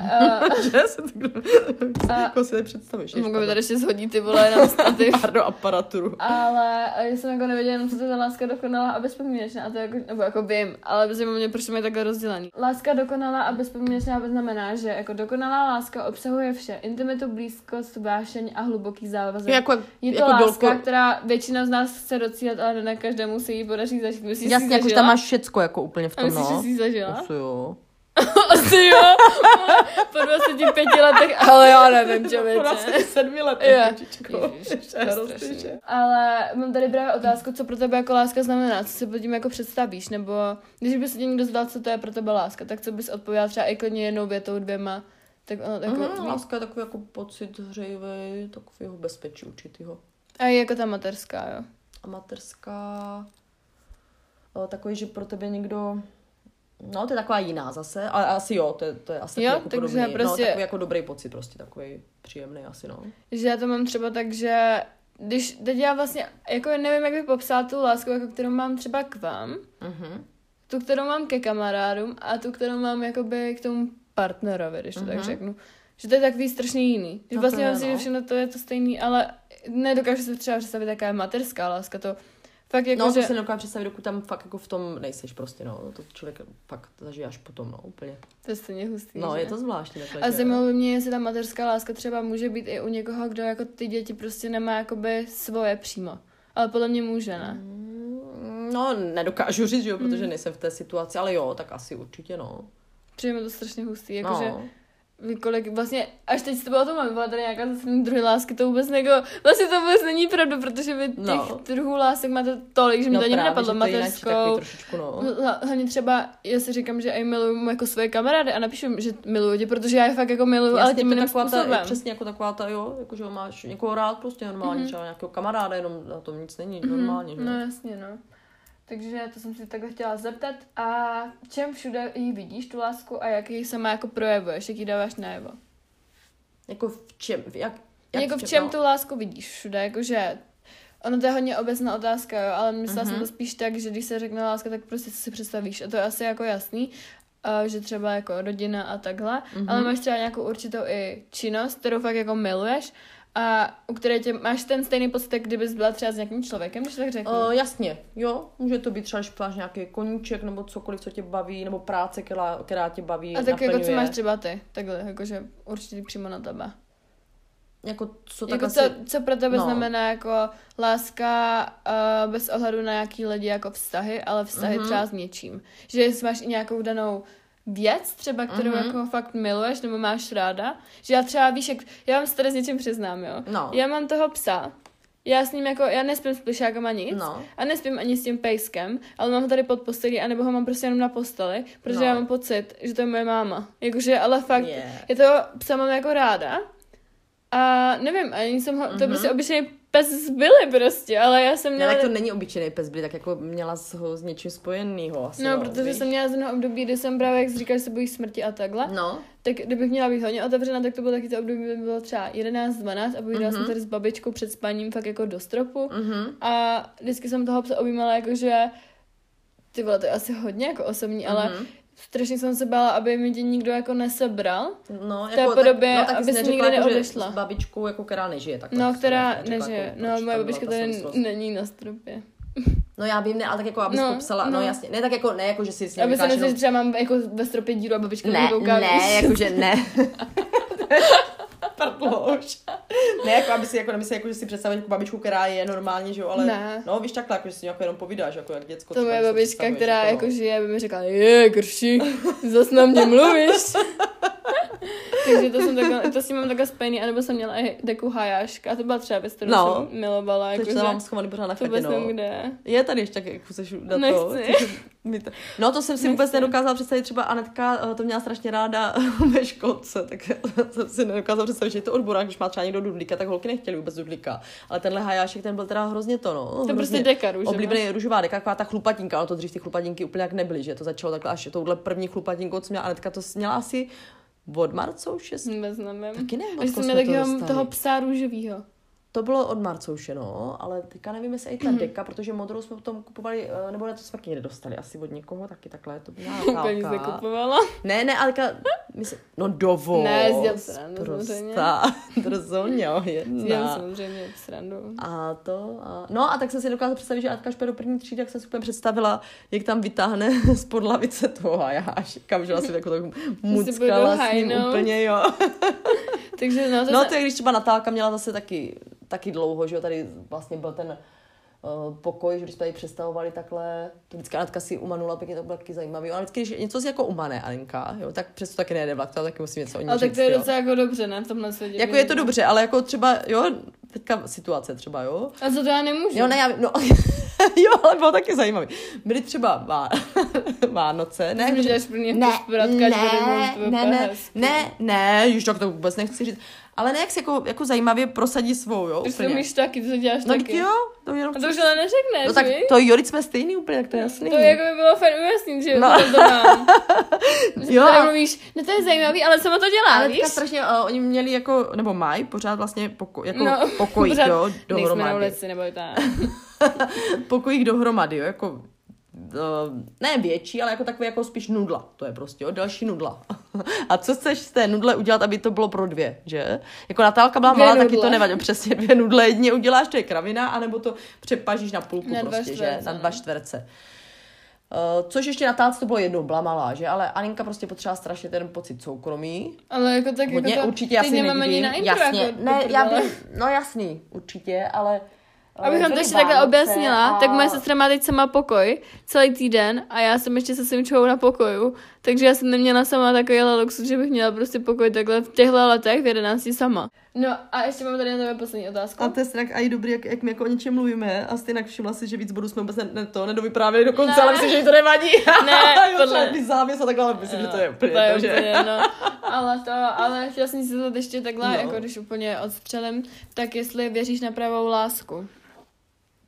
uh,
Že se tak
A-
jako si tady představíš.
mi
pardon.
tady ještě shodit ty vole na stativ.
Pardon, aparaturu.
Ale já jsem jako nevěděla, jenom co to je ta láska dokonalá a bezpodmínečná. A to jako, nebo jako vím, ale zajímá mě, proč to mají takhle rozdělený. Láska dokonalá a bezpodmínečná znamená, že jako dokonalá láska obsahuje vše. Intimitu, blízkost, vášeň a hluboký závazek.
Jako,
je to
jako
láska,
dolko-
která většina z nás chce docílit, ale ne každému se jí podaří zažít. Myslíš,
Jasně,
jsi
jako, že tam máš všecko jako úplně v
A
tom,
myslíš, že
no.
jsi ji zažila?
Asi jo.
Asi jo. po 25 letech, ale já nevím, člověče.
sedmi let,
Jo.
kočičko.
Ježiš, to je. Ale mám tady právě otázku, co pro tebe jako láska znamená, co si pod tím jako představíš, nebo když by se tě někdo zdal, co to je pro tebe láska, tak co bys odpověděla třeba i klidně jednou větou, dvěma, tak ono tak
Mhm, láska je takový jako pocit hřejivý, takového bezpečí určitýho.
A je jako ta materská, jo.
A materská, takový, že pro tebe někdo, no to je taková jiná zase, ale asi jo, to je, to je asi
Jo,
takový jako
takže
podobný,
prostě-
no, takový jako dobrý pocit prostě, takový příjemný asi, no.
Že já to mám třeba tak, že když teď já vlastně, jako nevím, jak bych popsala tu lásku, jako kterou mám třeba k vám,
Mhm.
tu, kterou mám ke kamarádům a tu, kterou mám jakoby k tomu partnerovi, když to tak
Mhm.
řeknu. Že to je takový strašně jiný. Že
No
vlastně mám si, že
no.
všechno to je to stejný, ale nedokážu si třeba představit, jaká je materská láska. To fakt jako,
No, to
že...
se nedokážu představit, dokud tam fakt jako v tom nejseš prostě, no. To člověk fakt zažije až potom, no, úplně.
To je stejně hustý,
No,
že?
je to zvláštní takhle.
A zajímalo by mě, jestli ta materská láska třeba může být i u někoho, kdo jako ty děti prostě nemá jakoby svoje přímo. Ale podle mě může, ne?
Mm, No, nedokážu říct, že jo,
Mm.
protože nejsem v té situaci, ale jo, tak asi určitě, no.
Přijde mi to strašně hustý,
no.
jakože Vy kolik, vlastně, až teď jste o tom mám, byla tady nějaká zase druhé lásky, to vůbec jako, vlastně to vůbec není pravda, protože vy těch
No.
druhů lásek máte tolik, že mi
no
to ani nenapadlo,
to jinak
mateřskou.
no.
Hla- Hlavně třeba, já si říkám, že i miluju jako svoje kamarády a napíšu, že miluju tě, protože já je fakt jako miluju, ale tím
to
jiným
taková
způsobem.
ta, přesně jako taková ta, jo, jako že máš někoho rád prostě normálně, mm-hmm. třeba nějakého kamaráda, jenom na tom nic není, normálně, že
No jasně, no. Takže to jsem si takhle chtěla zeptat. A čem všude ji vidíš, tu lásku, a jak ji sama jako projevuješ, jak ji dáváš najevo?
Jako v čem, jak, jak
jako v čem
no.
tu lásku vidíš všude, jakože ono to je hodně obecná otázka, jo, ale myslela
Mhm.
jsem to spíš tak, že když se řekne láska, tak prostě co si představíš a to je asi jako jasný, že třeba jako rodina a takhle,
Mhm.
ale máš třeba nějakou určitou i činnost, kterou fakt jako miluješ a u které tě, máš ten stejný pocit, jak kdybys byla třeba s nějakým člověkem, když tak řeknu.
Uh, jasně, jo, může to být třeba, že máš nějaký koníček nebo cokoliv, co tě baví, nebo práce, která, která tě baví,
a tak jako co
naplňuje.
máš třeba ty, takhle, jakože určitě přímo na tebe.
Jako co tak
Jako
asi...
co, co pro tebe
no.
znamená jako láska uh, bez ohledu na jaký lidi jako vztahy, ale vztahy
Mhm.
třeba s něčím. Že jestli máš i nějakou danou věc třeba, kterou
Mhm.
jako fakt miluješ nebo máš ráda. Že já třeba víš, jak, já vám se tady s něčím přiznám, jo.
No.
Já mám toho psa, já s ním jako, já nespím s plišákama nic
No.
a nespím ani s tím pejskem, ale mám ho tady pod postelí, anebo ho mám prostě jenom na posteli, protože
No.
já mám pocit, že to je moje máma. Jakože, ale fakt,
Yeah.
je to psa mám jako ráda a nevím, ani jsem ho, to je prostě obyčejný pes z Billy prostě, ale já jsem
Ne,
měla...
tak to není obyčejný pes, by tak jako měla s ho s něčím spojenýho asi,
No, protože
víš?
jsem měla z jednoho období, kdy jsem právě, jak jsi říkal, že se bojí smrti a takhle,
No,
tak kdybych měla být hodně otevřena, tak to bylo taky to období, kdy bylo třeba 11, 12 a povídala
Mhm.
jsem tady s babičkou před spaním fakt jako do stropu
mhm.
a vždycky jsem toho psa objímala jakože ty vole, to je asi hodně jako osobní, ale
Mhm.
Strašně jsem se bála, aby mi tě nikdo jako nesebral.
No,
té podobě,
no, tak
aby
jsi
jsi nikdy
neřekla, jako, že
neodešla.
S babičkou, jako která nežije takhle.
No, která
neřekla,
nežije.
jako,
No, moje babička tady není na stropě.
No já vím, ne, ale tak jako, abys
No,
no, popsala, no.
no.
no jasně, ne tak jako, ne jako, že si s ním
Aby se
jenom-
že třeba mám jako ve stropě díru a babička
Ne,
kouká.
ne,
víš.
jakože ne. Pardlož. Ne, jako aby si, jako nemyslí, jako, že si představit jako babičku, která je normálně, že jo, ale
Ne.
no víš takhle, jako, že si jako jenom povídáš, jako jak děcko.
To moje
si
babička, která
jako,
jako žije, by mi řekla, je, krši, zas na mě mluvíš. Takže to jsem takhle, to s tím mám takhle spojený, anebo jsem měla i deku hajáška, a to byla třeba věc, kterou
No.
jsem milovala.
Takže
Jako,
to
že
mám schovaný pořád na
to
chatě,
vůbec
no.
kde.
Je tady ještě, jak chceš to.
Nechci.
To. No to jsem si vůbec
Nechci.
nedokázala představit, třeba Anetka eh, to měla strašně ráda ve školce, tak jsem si nedokázala představit, že je to odborák, když má třeba někdo dudlíka, tak holky nechtěli vůbec dudlíka. Ale tenhle hajášek, ten byl teda hrozně to, no.
To
hrozně
prostě deka růžová.
Oblíbený růžová deka, taková ta chlupatinka, ale to dřív ty chlupatinky úplně jak nebyly, že to začalo takhle až touhle první chlupatinkou, co měla Anetka, to měla asi od Marcouše,
nevím.
taky nevím,
jsem
jsme
takového toho psa růžovýho.
To bylo od Marcouše, no, ale teďka nevím, jestli i ta deka, protože modrou jsme potom kupovali, eh, nebo ne, to jsme taky někde dostali, asi od někoho, taky takhle, to byla
Úplně
Natálka.
se kupovala.
Ne, ne, ale myslím, no dovol.
Ne, sdělám srandu, samozřejmě.
Prostá,
Dělám
jedna.
samozřejmě srandu.
A to, a, no a tak jsem si dokázala představit, že Atka špe do první třídy, jak jsem si úplně představila, jak tam vytáhne z lavice toho a já kam, že asi jako tak muckala s ním úplně, jo.
Takže no, to,
No to je, když třeba Natálka měla zase taky, taky dlouho, že jo, tady vlastně byl ten uh, pokoj, že když jsme tady přestavovali takhle, to vždycky Anatka si umanula, pěkně to bylo taky zajímavý. Ale vždycky, když něco si jako umane Alenka, jo, tak přesto taky nejde vlak, to taky musím něco o ní
ale tak
říct,
to je docela jako dobře, ne, v tomhle světě.
Jako je to dobře, ale jako třeba, jo, teďka situace třeba, jo.
A co to já nemůžu?
Jo, ne, já, no, jo, ale bylo taky zajímavý. Byly třeba Vá... Vánoce, ne,
Ty mi
že-
děláš první
ne,
vratka,
ne,
že
ne, ne, ne, ne, už tak to vůbec nechci říct. Ale ne, jak si jako, jako zajímavě prosadí svou, jo,
Ty to
úplně.
umíš taky, ty to děláš
No
taky.
tak jo, to jenom
A to už ale neřekneš,
No tak to jo, teď jsme stejný úplně, tak to je jasný.
To jako by bylo fajn ujasnit, že
No.
no. to mám.
Jo,
mluvíš, no to je zajímavý, ale sama to dělá,
ale
víš?
strašně, uh, oni měli jako, nebo mají pořád vlastně poko, jako no,
No,
pokojík,
pořád
jo,
Nejsme na
dohromady.
ulici, nebo tak.
Pokojík dohromady, jo, jako ne větší, ale jako takový jako spíš nudla. To je prostě, jo, další nudla. A co chceš z té nudle udělat, aby to bylo pro dvě, že? Jako Natálka byla
Dvě
malá, taky
nudle.
to nevadí. Přesně dvě nudle, jedině uděláš, to je kravina, anebo to přepažíš na půlku
Na
prostě, že?
čtverce,
Na
no.
dva čtverce. Uh, což ještě Natálce to bylo jednou, byla malá, že? Ale Aninka prostě potřeba strašně ten pocit soukromí.
Ale jako tak
Hodně,
jako to,
určitě asi
nemám ani na intro,
Jasně,
jako
ne, já vím, no jasný, určitě, ale... eh,
Abych vám to ještě takhle objasnila,
a-
tak moje sestra má teď sama pokoj celý týden a já jsem ještě se svým čou na pokoju, takže já jsem neměla sama takový luxus, že bych měla prostě pokoj takhle v těchto letech v 11 sama. No a ještě mám tady na tebe poslední otázku.
A to je stejnak i dobrý, jak, jak my jako o něčem mluvíme a stejnak všimla si, že víc bodů jsme vůbec ne, ne to nedovyprávěli do konce,
Ne.
ale myslím, že to nevadí.
Ne, podle-
závěs a takhle, ale myslím, že to je úplně
to je
to, že...
úplně, no. Ale to, ale chtěla jsem si to ještě takhle,
No.
no. jako když úplně odstřelím, tak jestli věříš na pravou lásku.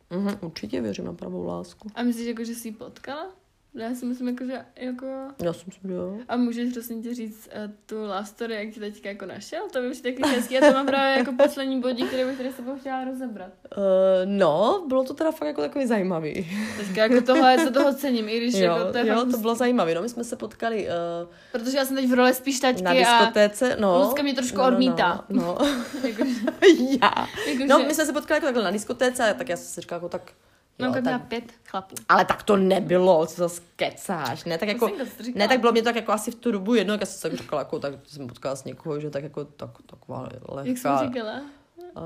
Mhm, určitě věřím na pravou lásku.
A myslíš, jako, že jsi ji potkala? Já si myslím, jako, že jako...
Já si myslím, že jo.
A můžeš prosím tě říct uh, tu last story, jak tě teďka jako našel? To by přijde taky hezký. Já to mám právě jako poslední bodík, který bych tady s tebou chtěla rozebrat.
Uh, no, bylo to teda fakt jako takový zajímavý.
Teďka jako tohle se toho cením, i když
jo,
jako to je
jo,
fakt
to bylo zajímavé. No, my jsme se potkali uh,
Protože já jsem teď v roli spíš tačky
na
a...
diskotéce. No,
Lucka mě trošku
no, no,
odmítá.
No,
Jako,
no. já.
jako,
No,
že-
my jsme se potkali jako takhle na diskotéce, tak já jsem si říkala jako tak...
Mám
jo, tak
měla pět chlapů.
Ale tak to nebylo, co zase kecáš, ne? Tak jako, ne, tak bylo mě to tak jako asi v tu dobu jedno, jak jsem tak říkala, jako, tak jsem potkala s někoho, že tak jako tak, taková lehká...
Jak jsem říkala?
Uh,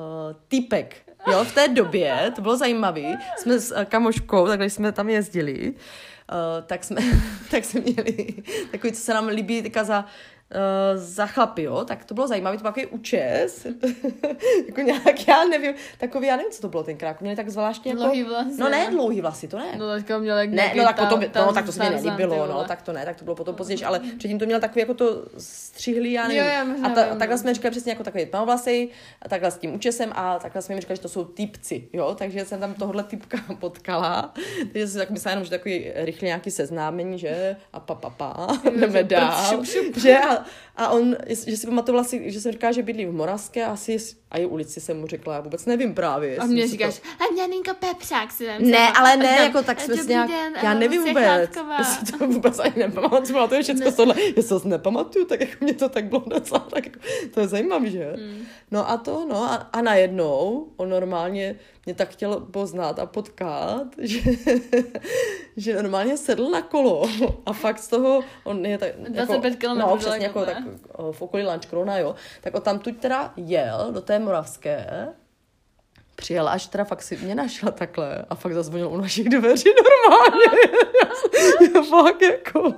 týpek. Jo, v té době, to bylo zajímavé, jsme s uh, kamoškou, tak když jsme tam jezdili, uh, tak jsme, tak jsme měli takový, co se nám líbí teďka za, uh, za chlapy, jo, tak to bylo zajímavé, to byl takový účes, jako nějak, já nevím, takový, já nevím, co to bylo tenkrát, měli tak zvláštně jako,
Dlouhý vlasy,
no ne, dlouhý vlasy, to ne.
No teďka měla jak
Ne, no tak, potom,
ta-
no, tak to se mi nelíbilo, no, tak to ne, tak to bylo potom později, ale předtím to měl takový jako to střihlý, já nevím.
Jo, já možná
a ta,
vím,
takhle
no.
jsme říkali přesně jako takový tmavlasej, a takhle s tím účesem a takhle jsme mi říkali, že to jsou typci, jo, takže jsem tam tohle typka potkala, takže jsem tak myslela jenom, že takový rychle nějaký seznámení, že? A pa, pa, pa, jdeme dál, že? A, a on, že si si, že jsem říkala, že bydlí v Moravské, asi a i ulici jsem mu řekla, já vůbec nevím právě.
A
jestli
mě říkáš,
to...
a Janinko Pepřák si tam
Ne, ale ne,
říkám,
jako tak jsme
"Dobrý
si nějak,
den,
já
eh,
nevím vůbec,
Chládková."
já si to vůbec ani nepamatuju, to je všechno tohle, já se nepamatuju, tak jako mě to tak bylo docela, tak jako, to je zajímavý, že?
Mm.
No a to, no a, a najednou on normálně mě tak chtěl poznat a potkat, že, že normálně sedl na kolo a fakt z toho, on je tak...
25
jako,
kilometrů
No, přesně jako tak o, v okolí Lančkrona, jo. Tak o tam tuď teda jel do té Moravské, přijel, až teda fakt si mě našla takhle a fakt zazvonil u našich dveří normálně. já, fakt jako...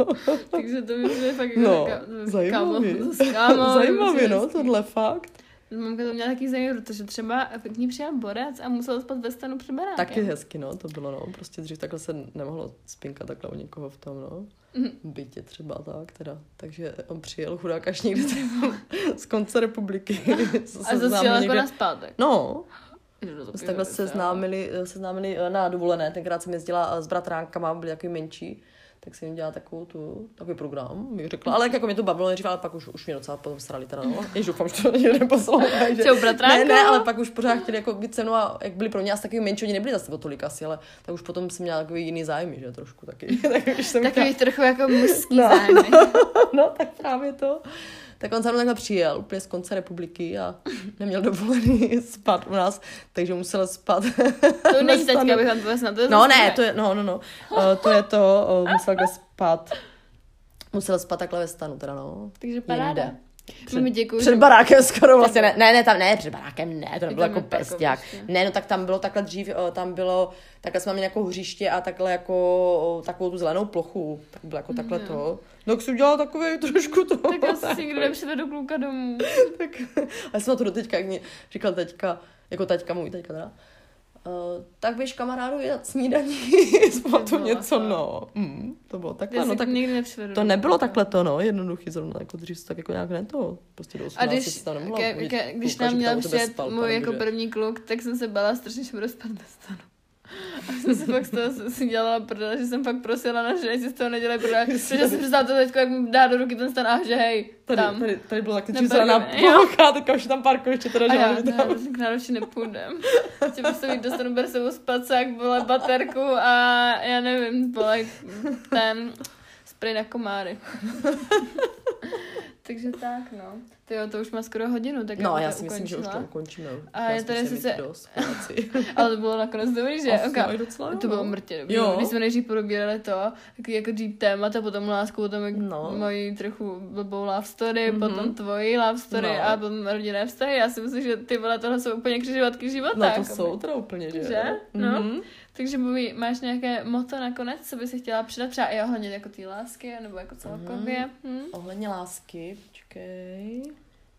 Takže to mi přijde fakt jako
No,
ka-
zajímavý.
kámo,
Zajímavý, no, tohle fakt.
Mamka to měla taky zajímavé, protože třeba k ní přijel borec a musel spát ve stanu před barákem.
Taky hezky, no, to bylo, no. Prostě dřív takhle se nemohlo spinkat takhle u někoho v tom, no.
Mhm.
Bytě třeba tak teda. Takže on přijel chudák až někde třeba z konce republiky.
A
se
zase
známe
šel jako
někde-
na zpátek.
No, jsme se takhle
vůbec,
seznámili, seznámili eh, na dovolené. Tenkrát jsem jezdila eh, s bratránkama, byli takový menší tak jsem jim dělala takovou tu, takový program, mi řekla, ale jako mě to bavilo nejdřív, ale pak už, už mě docela potom srali teda, no. Jež doufám, že to takže-
Čau, bratránko.
Ne, ne, ale pak už pořád chtěli jako být se mnou a jak byli pro mě asi takový menší, oni nebyli zase o tolik asi, ale tak už potom jsem měla takový jiný zájmy, že trošku taky. tak už jsem
Takový trochu jako mužský
No.
zájmy.
no, tak právě to. Tak on za mnou takhle přijel, úplně z konce republiky a neměl dovolený spát u nás, takže musel spát.
To není teďka, abych vám to vesna, to
No ne, to je, no, no, no. Uh, to je to, uh, musel takhle spát. Musel spát takhle ve stanu, teda no.
Takže paráda.
Jinde.
Před, Mami, děkuji.
Před barákem skoro vlastně, ne, ne, ne, tam ne, před barákem ne, to nebylo
tam
jako
parkoviště.
pesták. Ne, no tak tam bylo takhle dřív, eh, tam bylo, takhle jsme měli nějakou hřiště a takhle jako eh, takovou tu zelenou plochu, tak bylo jako takhle
Jo.
to. No, tak si udělala takový trošku to.
Tak asi si nikdo nepřivedu kluka domů.
tak, a jsem na to do teďka, jak mi říkal teďka, jako teďka můj teďka teda, Uh, tak běž kamarádu jít snídaní,
bylo
něco,
to.
no. Mm, to bylo takhle, no tak
nikdy nepřivedu
to nebylo takhle to, no, jednoduchý zrovna, jako dřív se tak jako nějak ne to, prostě do 18
A když,
si tam nemohla
ke, ke, když nám měl přijet můj jako první kluk, tak jsem se bála strašně, že budu spát ve stanu. A jsem si pak z toho si dělala prdele, že jsem fakt prosila na ženy, si z toho nedělali prdele. Takže si představte teď, jak mi dá do ruky ten stan a že hej,
Tady,
tam.
tady, tady bylo taky
Na
zelená
parkovi- jo.
plocha, teďka už tam parkoviště, teda
A já,
žádný tam.
já k nároči nepůjdem. Chci prostě mít dostanu ber sebou spacák, vole, baterku a já nevím, vole, ten spray na komáry. Takže tak, no. Ty jo, to už má skoro hodinu, tak
No, já si myslím, že už to
ukončila.
ukončíme.
A
Já
je tady sice-. Ale to bylo nakonec dobrý, že?
Asi,
Oka,
i docela,
to bylo
no.
mrtě dobrý.
Jo.
Když jsme nejdřív probírali to, jako deep témat a potom lásku, potom jak
No.
moji trochu blbou love story,
Mhm.
potom tvoji love story
No.
a potom rodinné vztahy. Já si myslím, že ty vole tohle jsou úplně křižovatky života.
No to
jakoby.
jsou teda úplně, že?
Že? No.
Mhm.
Takže Bobby, máš nějaké moto nakonec, co by si chtěla přidat třeba i ohledně jako té lásky, nebo jako celkově?
Mhm.
Hm?
Ohledně lásky, počkej.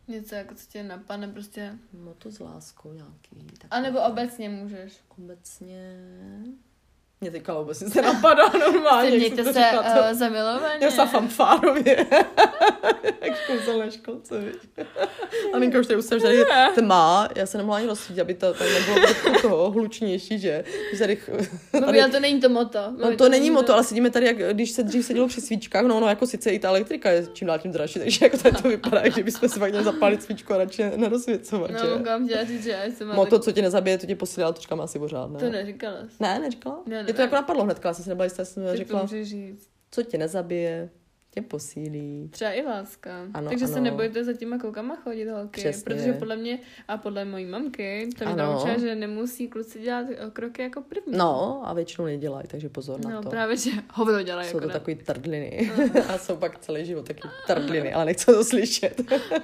Něco jako co tě napadne prostě.
No to s láskou nějaký. Tak
A nebo obecně můžeš.
Obecně... Mě teďka vůbec nic nenapadá normálně. jak
Mějte
to
se
říkala,
uh, zamilovaně.
Já jsem fanfárově. Jak kouzel na školce, viď? A Ninka už tady už tady tma, já se nemohla ani rozsvítit, aby to tam nebylo trochu toho hlučnější, že? Že tady,
Bobby,
tady
ale to není to moto.
No
Bobby,
to není moto, ale sedíme tady, jak když se dřív sedělo při svíčkách, no, no jako sice i ta elektrika je čím dál tím dražší, takže jako tady to vypadá, jak že bychom si fakt měli zapálit svíčku a radši nerozsvěcovat,
No,
že?
tě říct, že jsem
Moto, co tě nezabije, to tě posílá, to říkám asi pořád, ne?
To neříkala.
Ne, neříkala?
Ne, ne,
To jako napadlo hnedka, já jsem si nebyla jistá, jsem
Tak to
řekla,
můžeš říct.
co tě nezabije, tě posílí.
Třeba i láska.
Ano,
Takže se
ano.
nebojte za těma klukama chodit holky.
Přesně.
Protože podle mě a podle mojí mamky, to mě
Ano.
naučila, že nemusí kluci dělat kroky jako první.
No, a většinou nedělají, takže pozor na
No
to.
právě, že hovno dělají
Jsou
jako
to
ne.
takový trdliny. a jsou pak celý život taky trdliny, ale nechci to slyšet.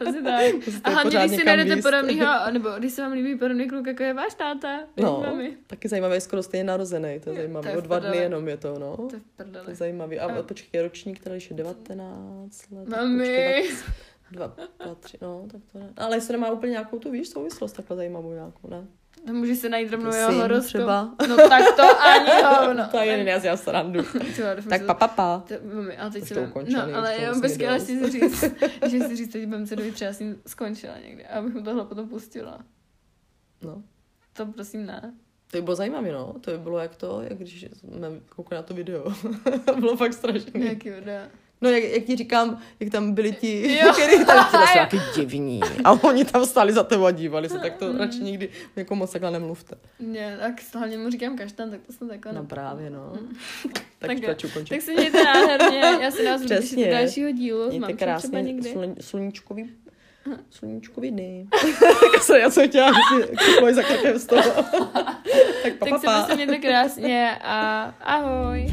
Asi tak.
Musíte
A hlavně, když si najdete
víst.
podobnýho, nebo když se vám líbí podobný kluk, jako je váš táta,
No,
mami.
taky zajímavé, je skoro stejně narozený, to je zajímavé. O dva dny jenom je to, no.
To je
To je zajímavý. A,
A-
a počkej, ročník, který je 19 let. tak
Mami.
Počkej, dva, dva, tři, no, tak to ne. Ale jestli nemá úplně nějakou tu, víš, souvislost takhle zajímavou nějakou, ne?
No, může se najít rovnou jeho horoskop.
třeba.
No tak to ani hovno.
to je jen, já si já srandu.
Třeba,
tak
že-
pa, pa, pa.
To, mami, ale teď
Už to
No, ale já
dost.
chci si říct, že si říct, teď budeme se dovít, třeba s ním skončila někdy, abych mu tohle potom pustila.
No.
To prosím ne.
To by bylo zajímavé, no. To by bylo jak to, jak když jsme koukali na to video. bylo fakt strašný.
Nějaký video.
No, jak, jak ti říkám, jak tam byli ti,
Jo.
který tam jsou taky divní. A oni tam stáli za tebou a dívali se, tak to
Mm.
radši nikdy jako moc takhle nemluvte.
Ne, tak hlavně mu říkám kaštan, tak to jsem takhle
No právě, no.
Mm.
Tak,
Tak
tak ukončit.
Tak se mějte nádherně, já se nás
Přesně.
do dalšího dílu,
Mějte
mám
krásný slun, sluníčkový, sluníčkový dny. tak se já jsem chtěla si za krkem z toho. tak pa, pa,
Tak se
pa.
prostě mějte krásně a ahoj.